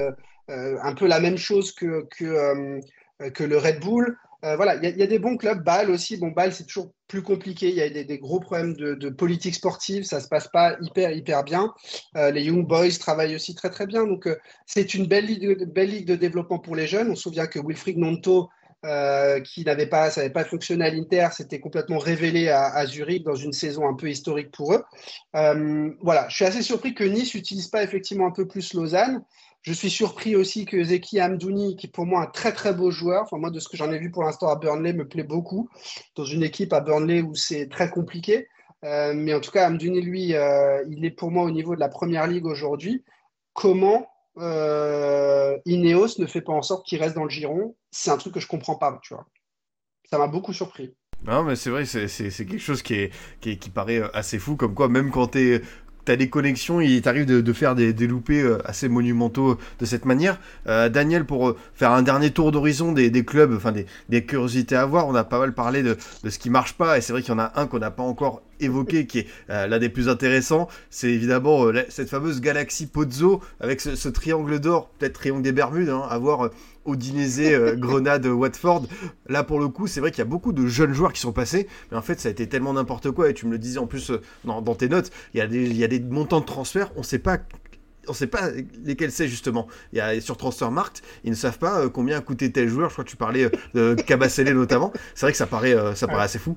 un peu la même chose que, que, que le Red Bull. Euh, voilà, il y, a des bons clubs. Bâle aussi. Bon, Bâle, c'est toujours plus compliqué. Il y a des, gros problèmes de, politique sportive. Ça se passe pas hyper, hyper bien. Euh, les Young Boys travaillent aussi très, très bien. Donc, euh, c'est une belle ligue, belle ligue de développement pour les jeunes. On se souvient que Wilfried Nonto, qui n'avait pas, ça n'avait pas fonctionné à l'Inter, s'était complètement révélé à, Zurich dans une saison un peu historique pour eux. voilà, je suis assez surpris que Nice n'utilise pas effectivement un peu plus Lausanne. Je suis surpris aussi que Zeki Amdouni, qui est pour moi un très très beau joueur, enfin moi de ce que j'en ai vu pour l'instant à Burnley, me plaît beaucoup, dans une équipe à Burnley où c'est très compliqué. Euh, mais en tout cas, Amdouni, lui, euh, il est pour moi au niveau de la première ligue aujourd'hui. Comment euh, Ineos ne fait pas en sorte qu'il reste dans le giron C'est un truc que je comprends pas, tu vois. Ça m'a beaucoup surpris. Non, mais c'est vrai, c'est quelque chose qui, qui, qui, paraît assez fou, comme quoi, même quand tu es t'as des connexions, il t'arrive de, faire des, loupés euh, assez monumentaux de cette manière. Euh, Daniel, pour euh, faire un dernier tour d'horizon des, clubs, enfin des, curiosités à voir, on a pas mal parlé de, de ce qui marche pas, et c'est vrai qu'il y en a un qu'on n'a pas encore évoqué, qui est l'un des plus intéressants, c'est évidemment cette fameuse galaxie Pozzo, avec ce, triangle d'or, peut-être triangle des Bermudes, hein, à voir Odinese, euh, Grenade, Watford. Là, pour le coup, c'est vrai qu'il y a beaucoup de jeunes joueurs qui sont passés, mais en fait, ça a été tellement n'importe quoi. Et tu me le disais en plus euh, dans, tes notes, il y, a des, il y a des montants de transfert, on ne sait pas on sait pas lesquels c'est justement. Il y a sur Transfermarkt, ils ne savent pas euh, combien a coûté tel joueur. Je crois que tu parlais de Cabacele notamment. C'est vrai que ça paraît, ça paraît assez fou.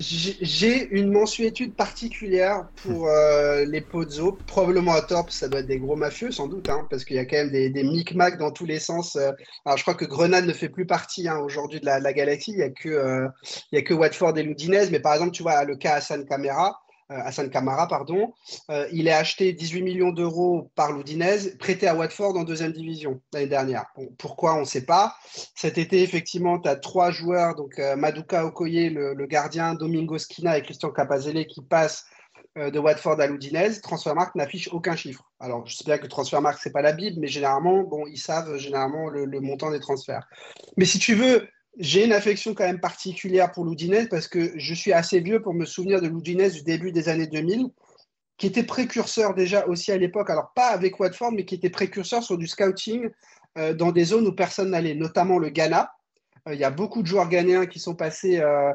J'ai une mensuétude particulière pour euh, les Pozzo, probablement à tort, ça doit être des gros mafieux sans doute, hein, parce qu'il y a quand même des, des micmacs dans tous les sens. Euh. Alors je crois que Grenade ne fait plus partie hein, aujourd'hui de la, la, galaxie, il n'y a, que, euh, il y a que Watford et Ludinez, mais par exemple tu vois le cas Hassan Camera, Hassan Kamara, pardon. Euh, il est acheté 18 millions d'euros par l'Oudinez, prêté à Watford en deuxième division l'année dernière. pourquoi On ne sait pas. Cet été, effectivement, tu as trois joueurs, donc euh, Maduka Okoye, le, gardien, Domingo Skina et Christian Capazele qui passent de Watford à l'Oudinez. Transfermarkt n'affiche aucun chiffre. Alors, je sais bien que Transfermarkt, ce n'est pas la Bible, mais généralement, bon, ils savent généralement le, le montant des transferts. Mais si tu veux, j'ai une affection quand même particulière pour l'Oudinez parce que je suis assez vieux pour me souvenir de l'Oudinez du début des années 2000, qui était précurseur déjà aussi à l'époque, alors pas avec Watford, mais qui était précurseur sur du scouting euh, dans des zones où personne n'allait, notamment le Ghana. Euh, il y a beaucoup de joueurs ghanéens qui sont passés euh,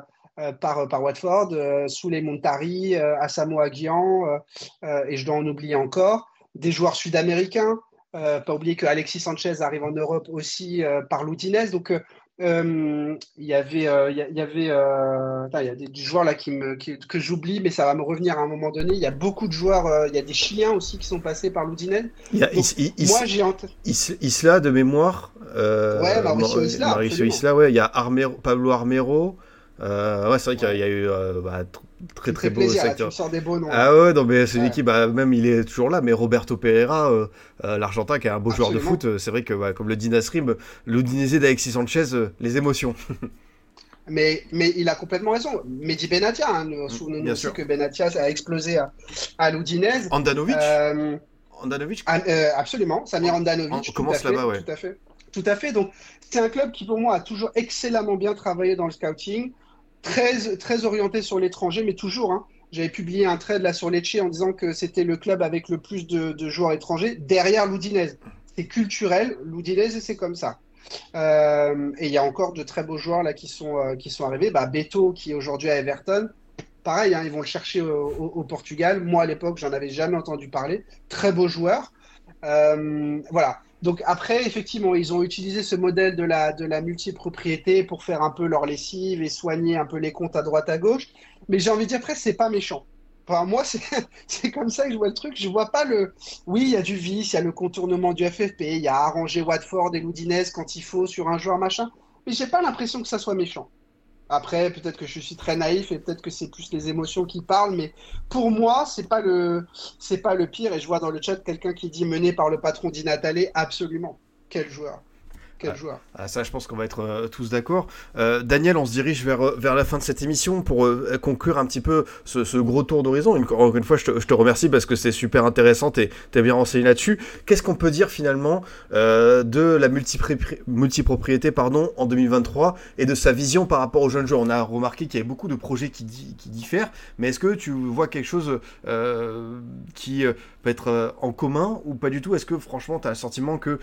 par, par Watford, sous les Montari, Asamoah Gyan, et je dois en oublier encore. Des joueurs sud-américains, pas oublier que Alexis Sanchez arrive en Europe aussi par l'Oudinez. Donc, euh, il y avait, euh, il y, avait, euh, il y a des, joueurs là qui me, que j'oublie, mais ça va me revenir à un moment donné. Il y a beaucoup de joueurs, il y a des Chiliens aussi qui sont passés par l'Oudinez. moi, j'ai Isla de mémoire. ouais, Mauricio Isla. Mauricio Isla, ouais. Il y a Pablo Armero. ouais, c'est vrai qu'il y, a eu bah, très très beau secteur. des beaux noms. Ah ouais, non mais c'est une équipe, bah, même il est toujours là, mais Roberto Pereira, euh, euh, l'Argentin qui est un beau joueur de foot, euh, c'est vrai que bah, comme le dit Nasrim, l'Udinese d'Alexis Sanchez, les émotions. mais, mais il a complètement raison. Mehdi Benatia, hein, nous souvenons aussi que Benatia a explosé à, à l'Udinese. Andanovic Andanovic Absolument, Samir Andanovic. On commence là-bas, ouais. Tout à fait. Tout à fait. Donc, c'est un club qui, pour moi, a toujours excellemment bien travaillé dans le scouting très, très orienté sur l'étranger, mais toujours. Hein. J'avais publié un trade là sur Lecce en disant que c'était le club avec le plus de, joueurs étrangers derrière l'Oudinez. C'est culturel, l'Oudinez, c'est comme ça. Euh, et il y a encore de très beaux joueurs là qui sont, euh, qui sont arrivés. Bah, Beto, qui est aujourd'hui à Everton, pareil, hein, ils vont le chercher au, Portugal. Moi, à l'époque, j'en avais jamais entendu parler. Très beau joueur. Euh, voilà. Donc après, effectivement, ils ont utilisé ce modèle de la, de la multipropriété pour faire un peu leur lessive et soigner un peu les comptes à droite à gauche. Mais j'ai envie de dire, après, c'est pas méchant. Enfin, moi, c'est comme ça que je vois le truc. Je vois pas le. Oui, il y a du vice, il y a le contournement du FFP, il y a arranger Watford et Loudinez quand il faut sur un joueur machin. Mais j'ai pas l'impression que ça soit méchant. Après, peut-être que je suis très naïf et peut-être que c'est plus les émotions qui parlent, mais pour moi, c'est pas le, pas le pire. Et je vois dans le chat quelqu'un qui dit mené par le patron d'Inatale, absolument. Quel joueur. Quel joueur. Ah, ça, je pense qu'on va être euh, tous d'accord. Euh, Daniel, on se dirige vers, euh, vers la fin de cette émission pour conclure un petit peu ce, gros tour d'horizon. Encore une fois, je te, remercie parce que c'est super intéressant et tu es bien renseigné là-dessus. Qu'est-ce qu'on peut dire finalement de la multipropriété pardon, en 2023 et de sa vision par rapport aux jeunes joueurs? On a remarqué qu'il y avait beaucoup de projets qui, qui diffèrent, mais est-ce que tu vois quelque chose qui peut être en commun ou pas du tout? Est-ce que franchement, tu as le sentiment que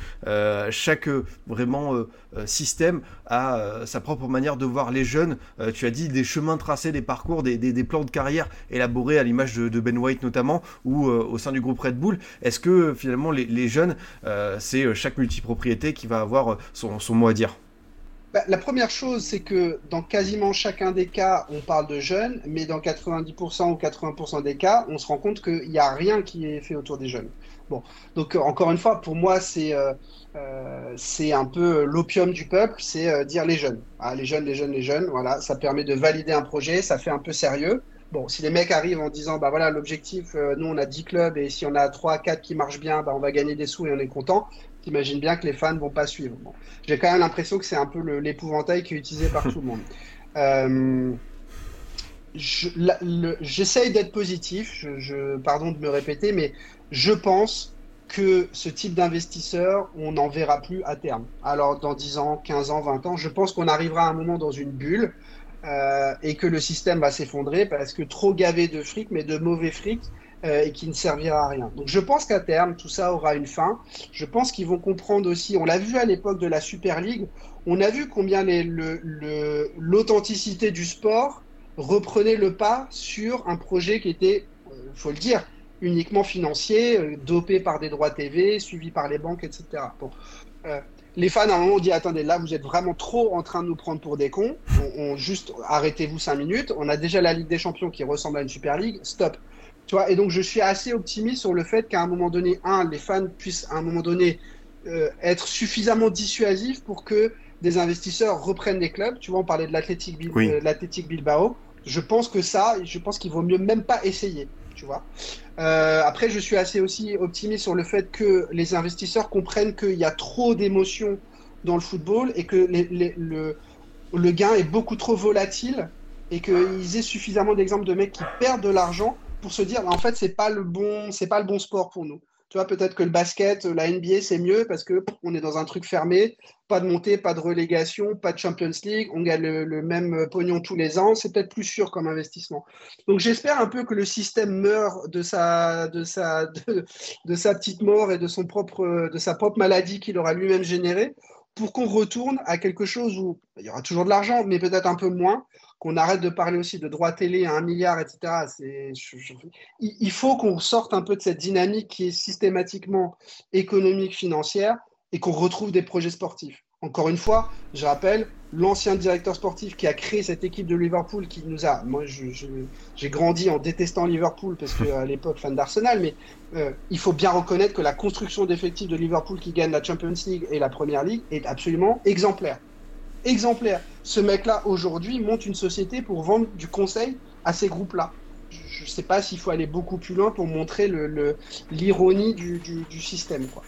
chaque vraiment vraiment système a sa propre manière de voir les jeunes. tu as dit des chemins tracés, des parcours, des, plans de carrière élaborés à l'image de, Ben White notamment, ou au sein du groupe Red Bull. Est-ce que finalement les, jeunes, c'est chaque multipropriété qui va avoir son, son mot à dire? Bah, la première chose, c'est que dans quasiment chacun des cas, on parle de jeunes, mais dans 90% ou 80% des cas, on se rend compte qu'il n'y a rien qui est fait autour des jeunes. Bon, donc euh, encore une fois, pour moi, c'est euh, euh, c'est un peu l'opium du peuple, c'est dire les jeunes. Ah, les jeunes, les jeunes, les jeunes, voilà, ça permet de valider un projet, ça fait un peu sérieux. Bon, si les mecs arrivent en disant, bah voilà, l'objectif, nous on a 10 clubs et si on a 3, 4 qui marchent bien, bah, on va gagner des sous et on est content, t'imagines bien que les fans vont pas suivre. J'ai quand même l'impression que c'est un peu l'épouvantail qui est utilisé par tout le monde. J'essaye d'être positif, je, pardon de me répéter, mais je pense que ce type d'investisseur, on n'en verra plus à terme. Alors dans 10 ans, 15 ans, 20 ans, je pense qu'on arrivera à un moment dans une bulle euh, et que le système va s'effondrer parce que trop gavé de fric, mais de mauvais fric, euh, et qui ne servira à rien. Donc je pense qu'à terme, tout ça aura une fin. Je pense qu'ils vont comprendre aussi, on l'a vu à l'époque de la Super League, on a vu combien l'authenticité du sport reprenait le pas sur un projet qui était, il euh, faut le dire, uniquement financier, euh, dopé par des droits TV, suivi par les banques, etc. Bon. les fans, à un moment, ont dit Attendez, là, vous êtes vraiment trop en train de nous prendre pour des cons. On, juste arrêtez-vous cinq minutes. On a déjà la Ligue des Champions qui ressemble à une Super League. Stop et donc je suis assez optimiste sur le fait qu'à un moment donné, un, les fans puissent à un moment donné euh, être suffisamment dissuasifs pour que des investisseurs reprennent des clubs. Tu vois, on parlait de l'Athletic euh, Bilbao. Je pense que ça, je pense qu'il vaut mieux même pas essayer. Tu vois. Euh, après, je suis assez aussi optimiste sur le fait que les investisseurs comprennent qu'il y a trop d'émotions dans le football et que le, le gain est beaucoup trop volatile et qu'ils aient suffisamment d'exemples de mecs qui perdent de l'argent pour se dire, en fait, c'est pas le bon, c'est pas le bon sport pour nous. Tu vois, peut-être que le basket, la NBA, c'est mieux parce que on est dans un truc fermé, pas de montée, pas de relégation, pas de Champions League, on gagne le, même pognon tous les ans, c'est peut-être plus sûr comme investissement. Donc j'espère un peu que le système meurt de sa, petite mort et de sa propre maladie qu'il aura lui-même générée, pour qu'on retourne à quelque chose où il y aura toujours de l'argent, mais peut-être un peu moins, qu'on arrête de parler aussi de droits télé à un milliard, etc. il faut qu'on sorte un peu de cette dynamique qui est systématiquement économique, financière, et qu'on retrouve des projets sportifs. Encore une fois, je rappelle, l'ancien directeur sportif qui a créé cette équipe de Liverpool, qui nous a, moi j'ai grandi en détestant Liverpool parce qu'à l'époque fan d'Arsenal, mais euh, il faut bien reconnaître que la construction d'effectifs de Liverpool qui gagne la Champions League et la Première League est absolument exemplaire exemplaire. Ce mec-là, aujourd'hui, monte une société pour vendre du conseil à ces groupes-là. Je ne sais pas s'il faut aller beaucoup plus loin pour montrer l'ironie du, du, système. Quoi.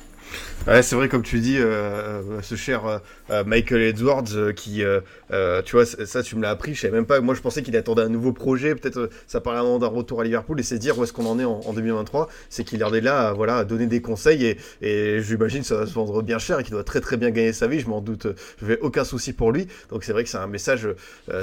Ouais, c'est vrai, comme tu dis, euh, ce cher euh, Michael Edwards, euh, qui, tu vois, ça, tu me l'as appris, je savais même pas. Moi, je pensais qu'il attendait un nouveau projet. Peut-être ça parlait vraiment d'un retour à Liverpool et c'est dire où est-ce qu'on en est en, 2023. C'est qu'il est là, voilà, à donner des conseils et, et j'imagine ça va se vendre bien cher et qu'il doit très très bien gagner sa vie. Je m'en doute, je n'ai aucun souci pour lui. Donc, c'est vrai que c'est un message,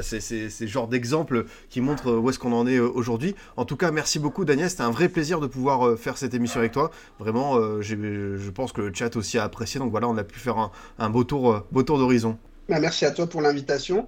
c'est ce genre d'exemple qui montre où est-ce qu'on en est aujourd'hui. En tout cas, merci beaucoup, Daniel. C'était un vrai plaisir de pouvoir faire cette émission avec toi. Vraiment, je pense que le chat aussi a apprécié. Donc voilà, on a pu faire un, beau tour, euh, beau tour d'horizon. Bah, merci à toi pour l'invitation.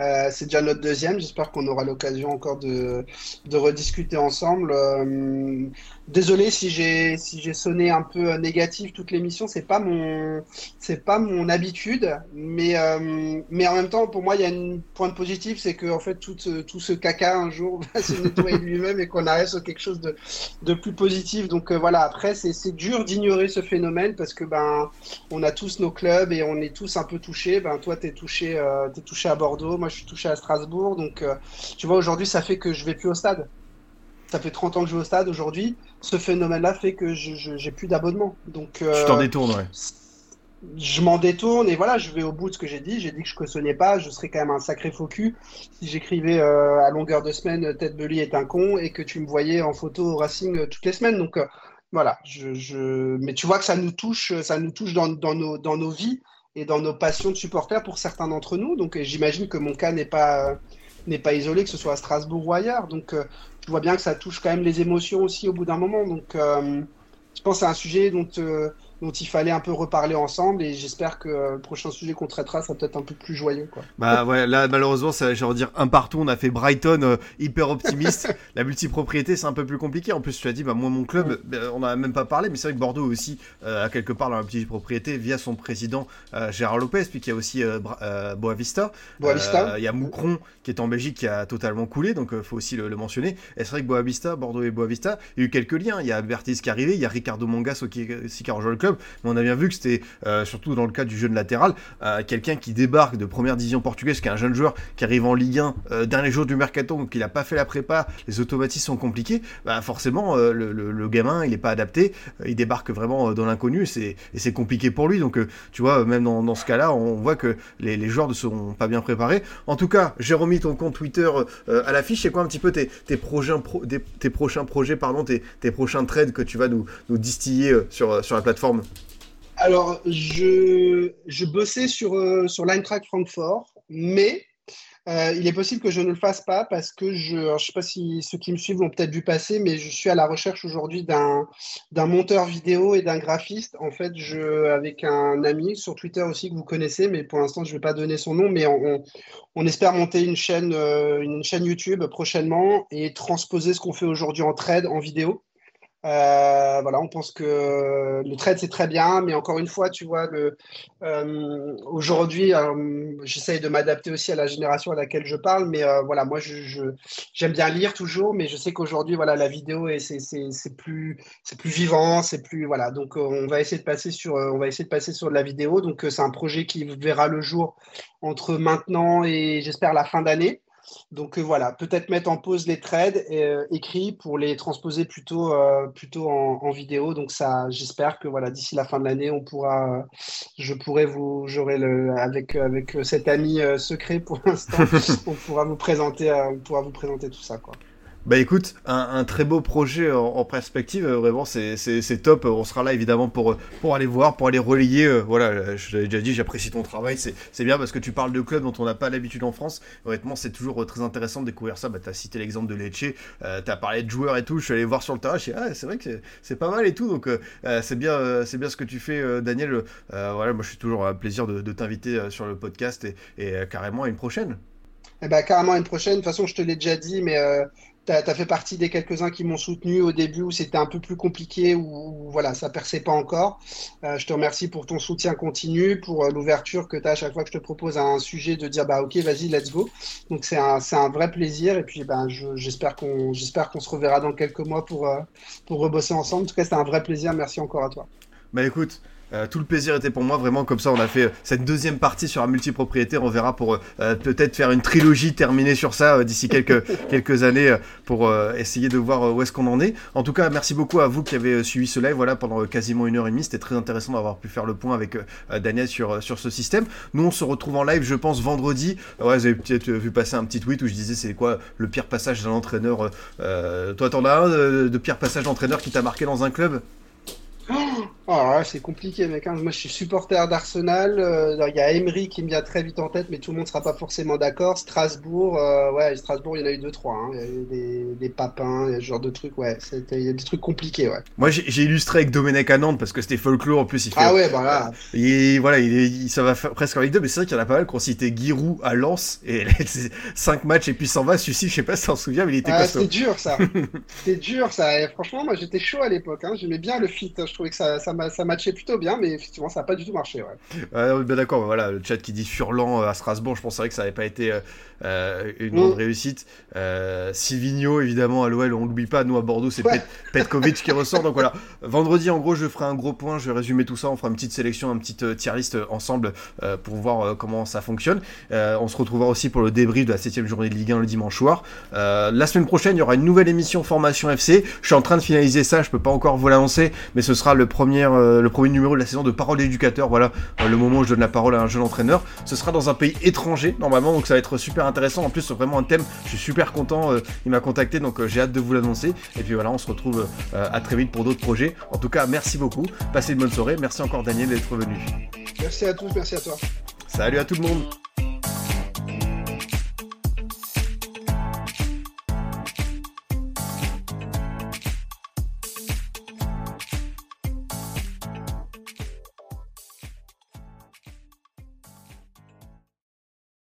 Euh, c'est déjà notre deuxième. J'espère qu'on aura l'occasion encore de, de, rediscuter ensemble. Euh, désolé si j'ai si j'ai sonné un peu négatif toute l'émission. C'est pas mon c'est pas mon habitude, mais euh, mais en même temps pour moi il y a une point positif, c'est que en fait tout tout ce caca un jour va se nettoyer lui-même et qu'on arrive sur quelque chose de de plus positif. Donc voilà. Après c'est c'est dur d'ignorer ce phénomène parce que ben on a tous nos clubs et on est tous un peu touchés. Ben toi t'es touché t'es touché à Bordeaux. Moi je suis touché à Strasbourg. Donc, euh, tu vois, aujourd'hui, ça fait que je vais plus au stade. Ça fait 30 ans que je vais au stade. Aujourd'hui, ce phénomène-là fait que je j'ai plus d'abonnement. Donc, euh, t'en détournes, ouais. Je m'en détourne et voilà, je vais au bout de ce que j'ai dit. J'ai dit que je cautionnais pas, je serais quand même un sacré faux cul si j'écrivais euh, à longueur de semaine Ted Bully est un con et que tu me voyais en photo au Racing toutes les semaines. Donc voilà, je, mais tu vois que ça nous touche, ça nous touche dans, dans, nos, dans nos vies et dans nos passions de supporters pour certains d'entre nous. Donc j'imagine que mon cas n'est pas, n'est pas isolé, que ce soit à Strasbourg ou ailleurs. Donc euh, je vois bien que ça touche quand même les émotions aussi au bout d'un moment. Donc euh, je pense c'est un sujet dont, euh, dont il fallait un peu reparler ensemble. Et j'espère que le prochain sujet qu'on traitera sera peut-être un peu plus joyeux. Quoi. Bah ouais, là malheureusement, ça, j'ai envie de dire un partout. On a fait Brighton hyper optimiste. la multipropriété, c'est un peu plus compliqué. En plus, tu as dit, bah moi mon club, bah, on n'a même pas parlé, mais c'est vrai que Bordeaux aussi a quelque part la multipropriété via son président Gérard Lopez, puis qu'il y a aussi Boavista. Boavista. Il y a Moucron qui est en Belgique qui a totalement coulé, donc il faut aussi le, mentionner. Et c'est vrai que Boavista, Bordeaux et Boavista, il y a eu quelques liens. Il y a Bertis qui est arrivé, il y a Ricardo Mangas aussi qui a rejoint le club, mais on a bien vu que c'était, euh, surtout dans le cas du jeune latéral, euh, quelqu'un qui débarque de première division portugaise, qui est un jeune joueur qui arrive en Ligue 1, euh, dernier jour du mercato, donc il n'a pas fait la prépa, les automatismes sont compliqués, bah forcément, le, gamin, il n'est pas adapté, il débarque vraiment dans l'inconnu, et c'est compliqué pour lui. Donc, tu vois, même dans, ce cas-là, on voit que les, joueurs ne seront pas bien préparés. En tout cas, j'ai remis ton compte Twitter à l'affiche. C'est quoi un petit peu tes, tes prochains projets, pardon, tes, prochains trades que tu vas nous, distiller sur la plateforme? Alors, je, je bossais sur, euh, sur Francfort, mais euh, il est possible que je ne le fasse pas parce que je ne sais pas si ceux qui me suivent l'ont peut-être vu passer, mais je suis à la recherche aujourd'hui d'un monteur vidéo et d'un graphiste. En fait, je, avec un ami sur Twitter aussi que vous connaissez, mais pour l'instant, je ne vais pas donner son nom, mais on, on, espère monter une chaîne, euh, une chaîne YouTube prochainement et transposer ce qu'on fait aujourd'hui en trade en vidéo. Euh, voilà, on pense que le trade c'est très bien, mais encore une fois, tu vois, euh, aujourd'hui, euh, j'essaye de m'adapter aussi à la génération à laquelle je parle, mais voilà, moi, j'aime bien lire toujours, mais je sais qu'aujourd'hui, voilà, la vidéo c'est, plus, c'est plus vivant, c'est plus, voilà, donc on va essayer de passer sur, on va essayer de passer sur la vidéo, donc c'est un projet qui verra le jour entre maintenant et j'espère la fin d'année. Donc euh, voilà, peut-être mettre en pause les trades euh, écrits pour les transposer plutôt, euh, plutôt en, vidéo. Donc ça, j'espère que voilà, d'ici la fin de l'année, on pourra, je pourrai vous, j'aurai le, avec, avec cet ami secret pour l'instant, on pourra vous présenter, on pourra vous présenter tout ça quoi. Bah écoute, un, très beau projet en, perspective, euh, vraiment c'est top. On sera là évidemment pour, pour aller voir, pour aller relayer. Euh, voilà, je l'ai déjà dit, j'apprécie ton travail, c'est bien parce que tu parles de clubs dont on n'a pas l'habitude en France. Honnêtement, c'est toujours euh, très intéressant de découvrir ça. Bah, tu as cité l'exemple de Lecce, tu as parlé de joueurs et tout. Je suis allé voir sur le terrain, je ah, c'est vrai que c'est pas mal et tout. Donc c'est bien, c'est bien ce que tu fais, Daniel. voilà, moi je suis toujours un plaisir de, t'inviter sur le podcast et, carrément à une prochaine. Eh ben, carrément une prochaine. De toute façon, je te l'ai déjà dit, mais tu as, fait partie des quelques-uns qui m'ont soutenu au début où c'était un peu plus compliqué, où, voilà, ça perçait pas encore. Euh, je te remercie pour ton soutien continu, pour euh, l'ouverture que tu as à chaque fois que je te propose un sujet de dire bah ok, vas-y, let's go. Donc c'est un, un, vrai plaisir et puis ben, j'espère qu'on j'espère qu'on se reverra dans quelques mois pour, euh, pour rebosser ensemble. En tout cas, c'était un vrai plaisir. Merci encore à toi. Bah écoute, euh, tout le plaisir était pour moi, vraiment comme ça on a fait euh, cette deuxième partie sur la multipropriété, on verra pour euh, peut-être faire une trilogie terminée sur ça d'ici quelques, quelques années pour essayer de voir où est-ce qu'on en est. En tout cas, merci beaucoup à vous qui avez suivi ce live voilà, pendant quasiment une heure et demie, c'était très intéressant d'avoir pu faire le point avec Daniel sur, sur ce système. Nous on se retrouve en live je pense vendredi, ouais, vous avez peut-être vu passer un petit tweet où je disais c'est quoi le pire passage d'un entraîneur. toi t'en as un de, de pire passage d'entraîneur qui t'a marqué dans un club? Oh, c'est compliqué, mec. Hein. Moi, je suis supporter d'Arsenal. Euh, il y a Emery qui me vient très vite en tête, mais tout le monde ne sera pas forcément d'accord. Strasbourg, euh, ouais, Strasbourg, il y en a eu deux, trois. Hein. Il y a eu des, des papins, ce genre de trucs, ouais. Il y a des trucs compliqués, ouais. Moi, j'ai illustré avec Domenech à Nantes parce que c'était folklore. En plus, il fait. Ah ouais, voilà. Et voilà, il, ça va presque en Ligue 2, mais c'est vrai qu'il y en a pas mal qui ont cité Giroud à Lens et 5 matchs et puis s'en va. Celui-ci, je sais pas si t'en souviens, mais il était ah, C'était dur, ça. c'était dur, ça. Et franchement, moi, j'étais chaud à l'époque. Hein. J'aimais bien le fit. Je trouvais que ça, ça, ça matchait plutôt bien, mais effectivement, ça n'a pas du tout marché. Ouais. bien d'accord, voilà, le chat qui dit Furlan euh, à Strasbourg, je pensais que ça n'avait pas été euh, euh, une grande mm. réussite. Euh, Sivigno, évidemment, à l'OL, on l'oublie pas. Nous, à Bordeaux, c'est Petkovic qui ressort. Donc voilà, vendredi, en gros, je ferai un gros point. Je vais résumer tout ça. On fera une petite sélection, une petite tier list ensemble pour voir comment ça fonctionne. on se retrouvera aussi pour le débrief de la 7 journée de Ligue 1 le dimanche soir. la semaine prochaine, il y aura une nouvelle émission Formation FC. Je suis en train de finaliser ça. Je peux pas encore vous l'annoncer, mais ce sera le premier, le premier numéro de la saison de Parole d'éducateur. Voilà, le moment où je donne la parole à un jeune entraîneur. Ce sera dans un pays étranger, normalement, donc ça va être super intéressant. En plus, c'est vraiment un thème. Je suis super content. Euh, il m'a contacté, donc euh, j'ai hâte de vous l'annoncer. Et puis voilà, on se retrouve euh, à très vite pour d'autres projets. En tout cas, merci beaucoup. Passez une bonne soirée. Merci encore, Daniel, d'être venu. Merci à tous. Merci à toi. Salut à tout le monde.